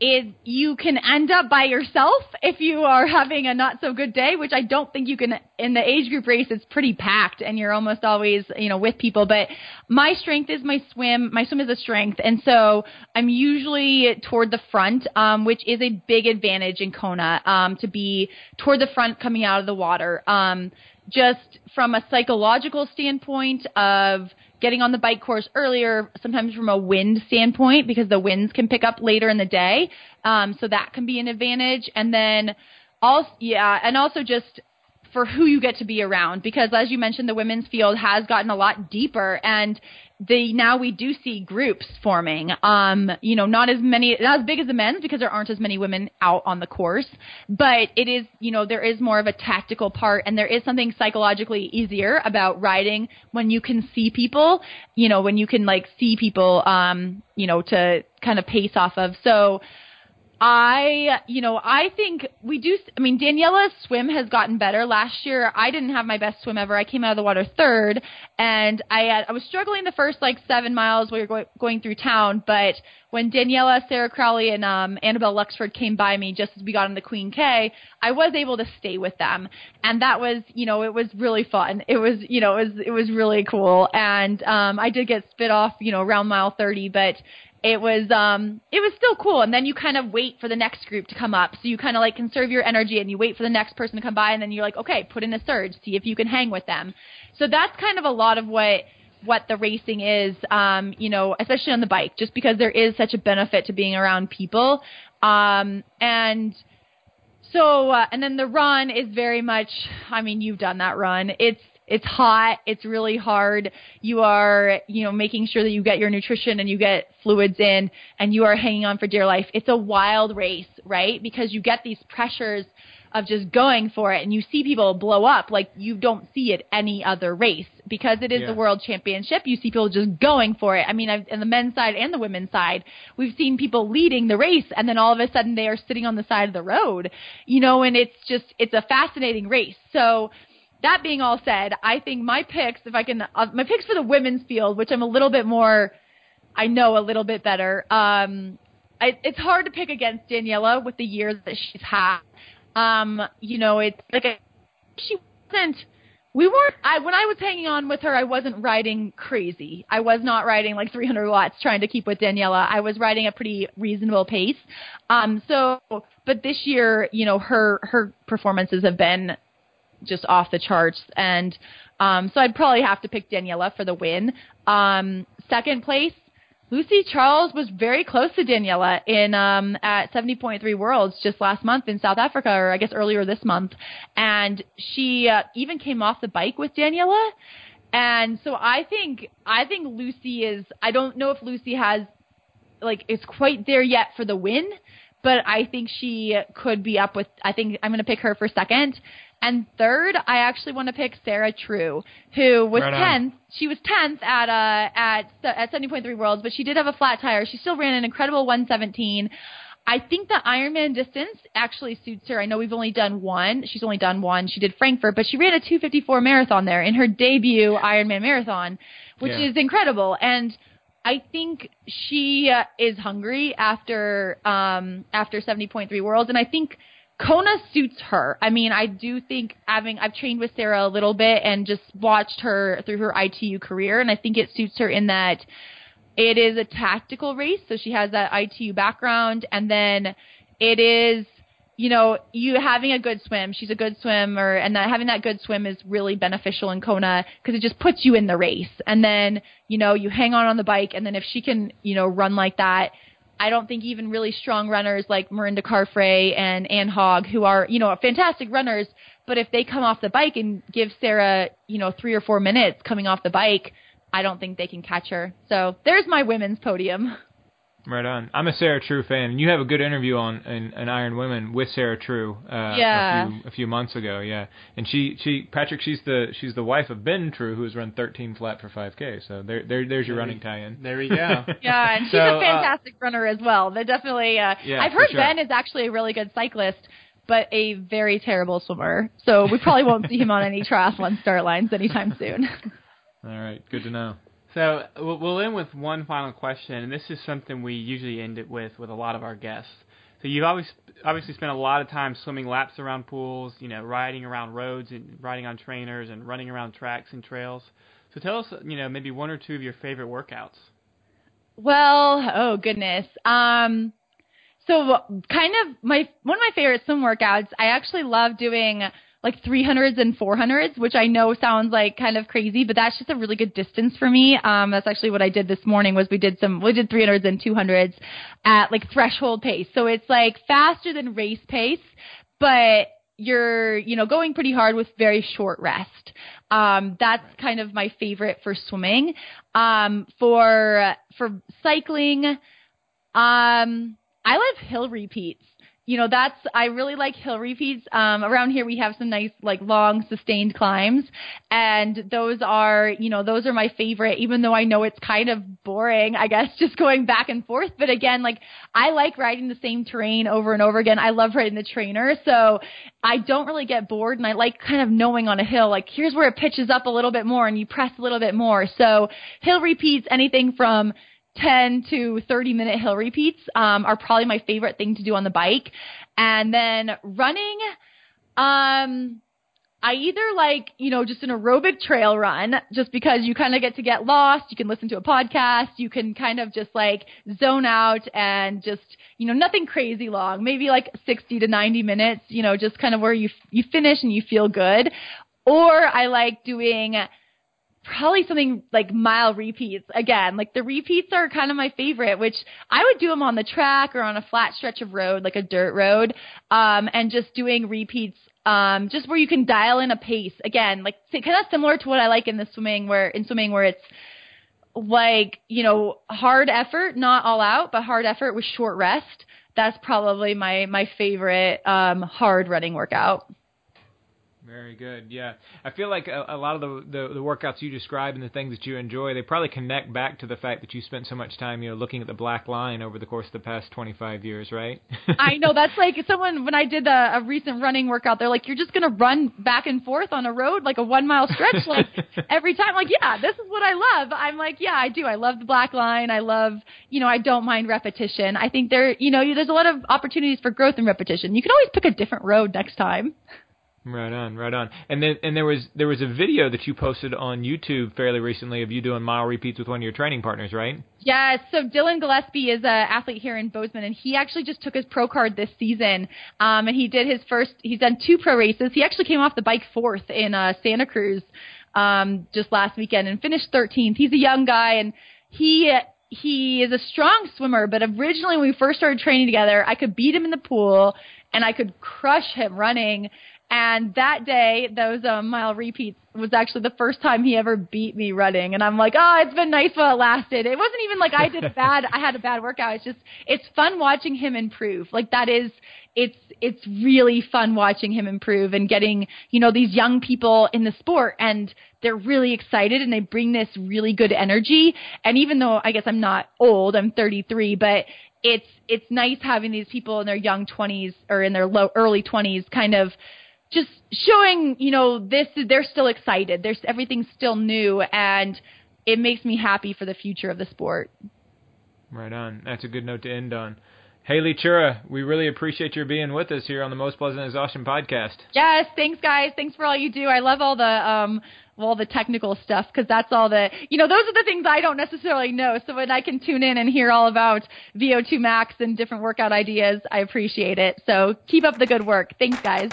it you can end up by yourself if you are having a not so good day, which I don't think you can in the age group race. It's pretty packed, and you're almost always you know with people. But my strength is my swim. My swim is a strength, and so I'm usually toward the front, um, which is a big advantage in Kona um, to be toward the front coming out of the water. Um, just from a psychological standpoint of getting on the bike course earlier, sometimes from a wind standpoint because the winds can pick up later in the day. Um, so that can be an advantage. And then also, yeah, and also just for who you get to be around because as you mentioned, the women's field has gotten a lot deeper and the now we do see groups forming. Um, you know, not as many, not as big as the men's because there aren't as many women out on the course, but it is, you know, there is more of a tactical part and there is something psychologically easier about riding when you can see people, you know, when you can like see people, um, you know, to kind of pace off of. So, I, you know, I think we do. I mean, Daniela's swim has gotten better. Last year, I didn't have my best swim ever. I came out of the water third, and I had, I was struggling the first like seven miles while you're going, going through town. But when Daniela, Sarah Crowley, and um, Annabel Luxford came by me just as we got on the Queen K, I was able to stay with them, and that was, you know, it was really fun. It was, you know, it was it was really cool, and um, I did get spit off, you know, around mile thirty, but it was um it was still cool. And then you kind of wait for the next group to come up. So you kind of like conserve your energy and you wait for the next person to come by. And then you're like okay put in a surge see if you can hang with them. So that's kind of a lot of what what the racing is um you know especially on the bike just because there is such a benefit to being around people. Um and so uh, and then the run is very much i mean you've done that run. It's it's hot. It's really hard. You are, you know, making sure that you get your nutrition and you get fluids in and you are hanging on for dear life. It's a wild race, right? Because you get these pressures of just going for it and you see people blow up like you don't see it any other race because it is Yeah. the world championship you see people just going for it i mean I've, on the men's side and the women's side we've seen people leading the race and then all of a sudden they are sitting on the side of the road you know and it's just it's a fascinating race so that being all said, I think my picks, if I can, uh, my picks for the women's field, which I'm a little bit more, I know a little bit better. Um, I, it's hard to pick against Daniela with the years that she's had. Um, you know, it's like a, she wasn't. We weren't. I when I was hanging on with her, I wasn't riding crazy. I was not riding like 300 watts trying to keep with Daniela. I was riding a pretty reasonable pace. Um, so, but this year, you know, her her performances have been just off the charts. And um, so I'd probably have to pick Daniela for the win. Um, second place, Lucy Charles was very close to Daniela in um, at 70.3 Worlds just last month in South Africa, or I guess earlier this month, and she uh, even came off the bike with Daniela. And so I think I think Lucy is. I don't know if Lucy has like is quite there yet for the win, but I think she could be up with. I think I'm going to pick her for second. And third, I actually want to pick Sarah True, who was Right on. tenth. She was tenth at uh at at 70.3 Worlds, but she did have a flat tire. She still ran an incredible 117. I think the Ironman distance actually suits her. I know we've only done one. She's only done one. She did Frankfurt, but she ran a 254 marathon there in her debut Ironman marathon, which Yeah. is incredible. And I think she uh, is hungry after um after 70.3 Worlds, and I think Kona suits her. I mean, I do think having I've trained with Sarah a little bit and just watched her through her ITU career, and I think it suits her in that it is a tactical race, so she has that ITU background, and then it is you know you having a good swim. She's a good swimmer, and that having that good swim is really beneficial in Kona because it just puts you in the race, and then you know you hang on on the bike, and then if she can you know run like that. I don't think even really strong runners like Mirinda Carfrey and Anne Haug, who are, you know, fantastic runners, but if they come off the bike and give Sarah, you know, three or four minutes coming off the bike, I don't think they can catch her. So there's my women's podium. Right on. I'm a Sarah True fan. and You have a good interview on in, in Iron Women with Sarah True. Uh, Yeah. A few, a few months ago, yeah. And she she Patrick, she's the she's the wife of Ben True, who has run 13 flat for 5K. So there there there's your There running we- tie-in. There we go. Yeah, and she's So, a uh, fantastic runner as well. They're definitely. Uh, Yeah, I've heard sure. Ben is actually a really good cyclist, but a very terrible swimmer. So we probably won't see him on any triathlon start lines anytime soon. All right, good to know. So we'll end with one final question, and this is something we usually end it with with a lot of our guests. So you've always obviously spent a lot of time swimming laps around pools, you know, riding around roads and riding on trainers and running around tracks and trails. So tell us, you know, maybe one or two of your favorite workouts. Well, oh goodness. Um, so kind of my one of my favorite swim workouts. I actually love doing like 300s and 400s, which I know sounds like kind of crazy, but that's just a really good distance for me. Um, that's actually what I did this morning was we did some we did 300s and 200s at like threshold pace. So it's like faster than race pace, but you're you know going pretty hard with very short rest. Um, that's kind of my favorite for swimming. Um, for for cycling, um, I love hill repeats. You know, that's I really like hill repeats. Um, around here we have some nice like long sustained climbs, and those are you know those are my favorite. Even though I know it's kind of boring, I guess just going back and forth. But again, like I like riding the same terrain over and over again. I love riding the trainer, so I don't really get bored, and I like kind of knowing on a hill like here's where it pitches up a little bit more, and you press a little bit more. So hill repeats, anything from 10 to 30 minute hill repeats um, are probably my favorite thing to do on the bike. And then running, um, I either like, you know, just an aerobic trail run, just because you kind of get to get lost. You can listen to a podcast. You can kind of just like zone out and just, you know, nothing crazy long, maybe like 60 to 90 minutes, you know, just kind of where you, you finish and you feel good. Or I like doing probably something like mile repeats again. Like the repeats are kind of my favorite, which I would do them on the track or on a flat stretch of road, like a dirt road, um, and just doing repeats um, just where you can dial in a pace again, like kind of similar to what I like in the swimming, where in swimming where it's like you know hard effort, not all out, but hard effort with short rest. That's probably my my favorite um, hard running workout. Very good. Yeah, I feel like a, a lot of the, the, the workouts you describe and the things that you enjoy, they probably connect back to the fact that you spent so much time, you know, looking at the black line over the course of the past 25 years, right? I know that's like someone when I did a, a recent running workout, they're like, "You're just gonna run back and forth on a road like a one mile stretch, like every time." Like, yeah, this is what I love. I'm like, yeah, I do. I love the black line. I love, you know, I don't mind repetition. I think there, you know, there's a lot of opportunities for growth and repetition. You can always pick a different road next time. Right on, right on. And then and there was there was a video that you posted on YouTube fairly recently of you doing mile repeats with one of your training partners, right? Yeah. So Dylan Gillespie is an athlete here in Bozeman, and he actually just took his pro card this season. Um, and he did his first. He's done two pro races. He actually came off the bike fourth in uh, Santa Cruz um, just last weekend and finished 13th. He's a young guy, and he he is a strong swimmer. But originally, when we first started training together, I could beat him in the pool and I could crush him running. And that day, those um, mile repeats was actually the first time he ever beat me running. And I'm like, oh, it's been nice while it lasted. It wasn't even like I did bad, I had a bad workout. It's just, it's fun watching him improve. Like that is, it's, it's really fun watching him improve and getting, you know, these young people in the sport and they're really excited and they bring this really good energy. And even though I guess I'm not old, I'm 33, but it's, it's nice having these people in their young 20s or in their low, early 20s kind of, just showing, you know, this they're still excited. There's everything's still new and it makes me happy for the future of the sport. Right on. That's a good note to end on. Haley Chura, we really appreciate your being with us here on the Most Pleasant Exhaustion podcast. Yes, thanks guys. Thanks for all you do. I love all the um all the technical stuff because that's all the you know those are the things I don't necessarily know. So when I can tune in and hear all about VO2 max and different workout ideas, I appreciate it. So keep up the good work. Thanks guys.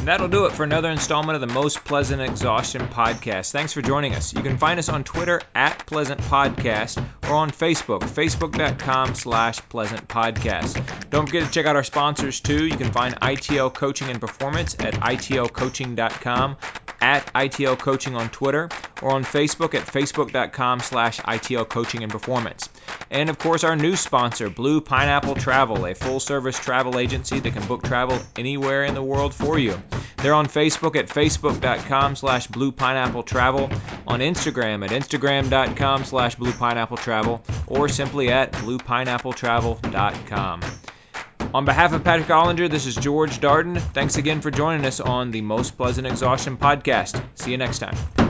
And that'll do it for another installment of the Most Pleasant Exhaustion podcast. Thanks for joining us. You can find us on Twitter at Pleasant Podcast or on Facebook, facebook.com slash pleasant podcast. Don't forget to check out our sponsors too. You can find ITL Coaching and Performance at itlcoaching.com, at ITL Coaching on Twitter, or on Facebook at facebook.com slash ITL Coaching and Performance. And of course, our new sponsor, Blue Pineapple Travel, a full service travel agency that can book travel anywhere in the world for you. They're on Facebook at facebook.com slash blue pineapple travel, on Instagram at instagram.com slash blue pineapple travel, or simply at bluepineappletravel.com. On behalf of Patrick Ollinger, this is George Darden. Thanks again for joining us on the Most Pleasant Exhaustion podcast. See you next time.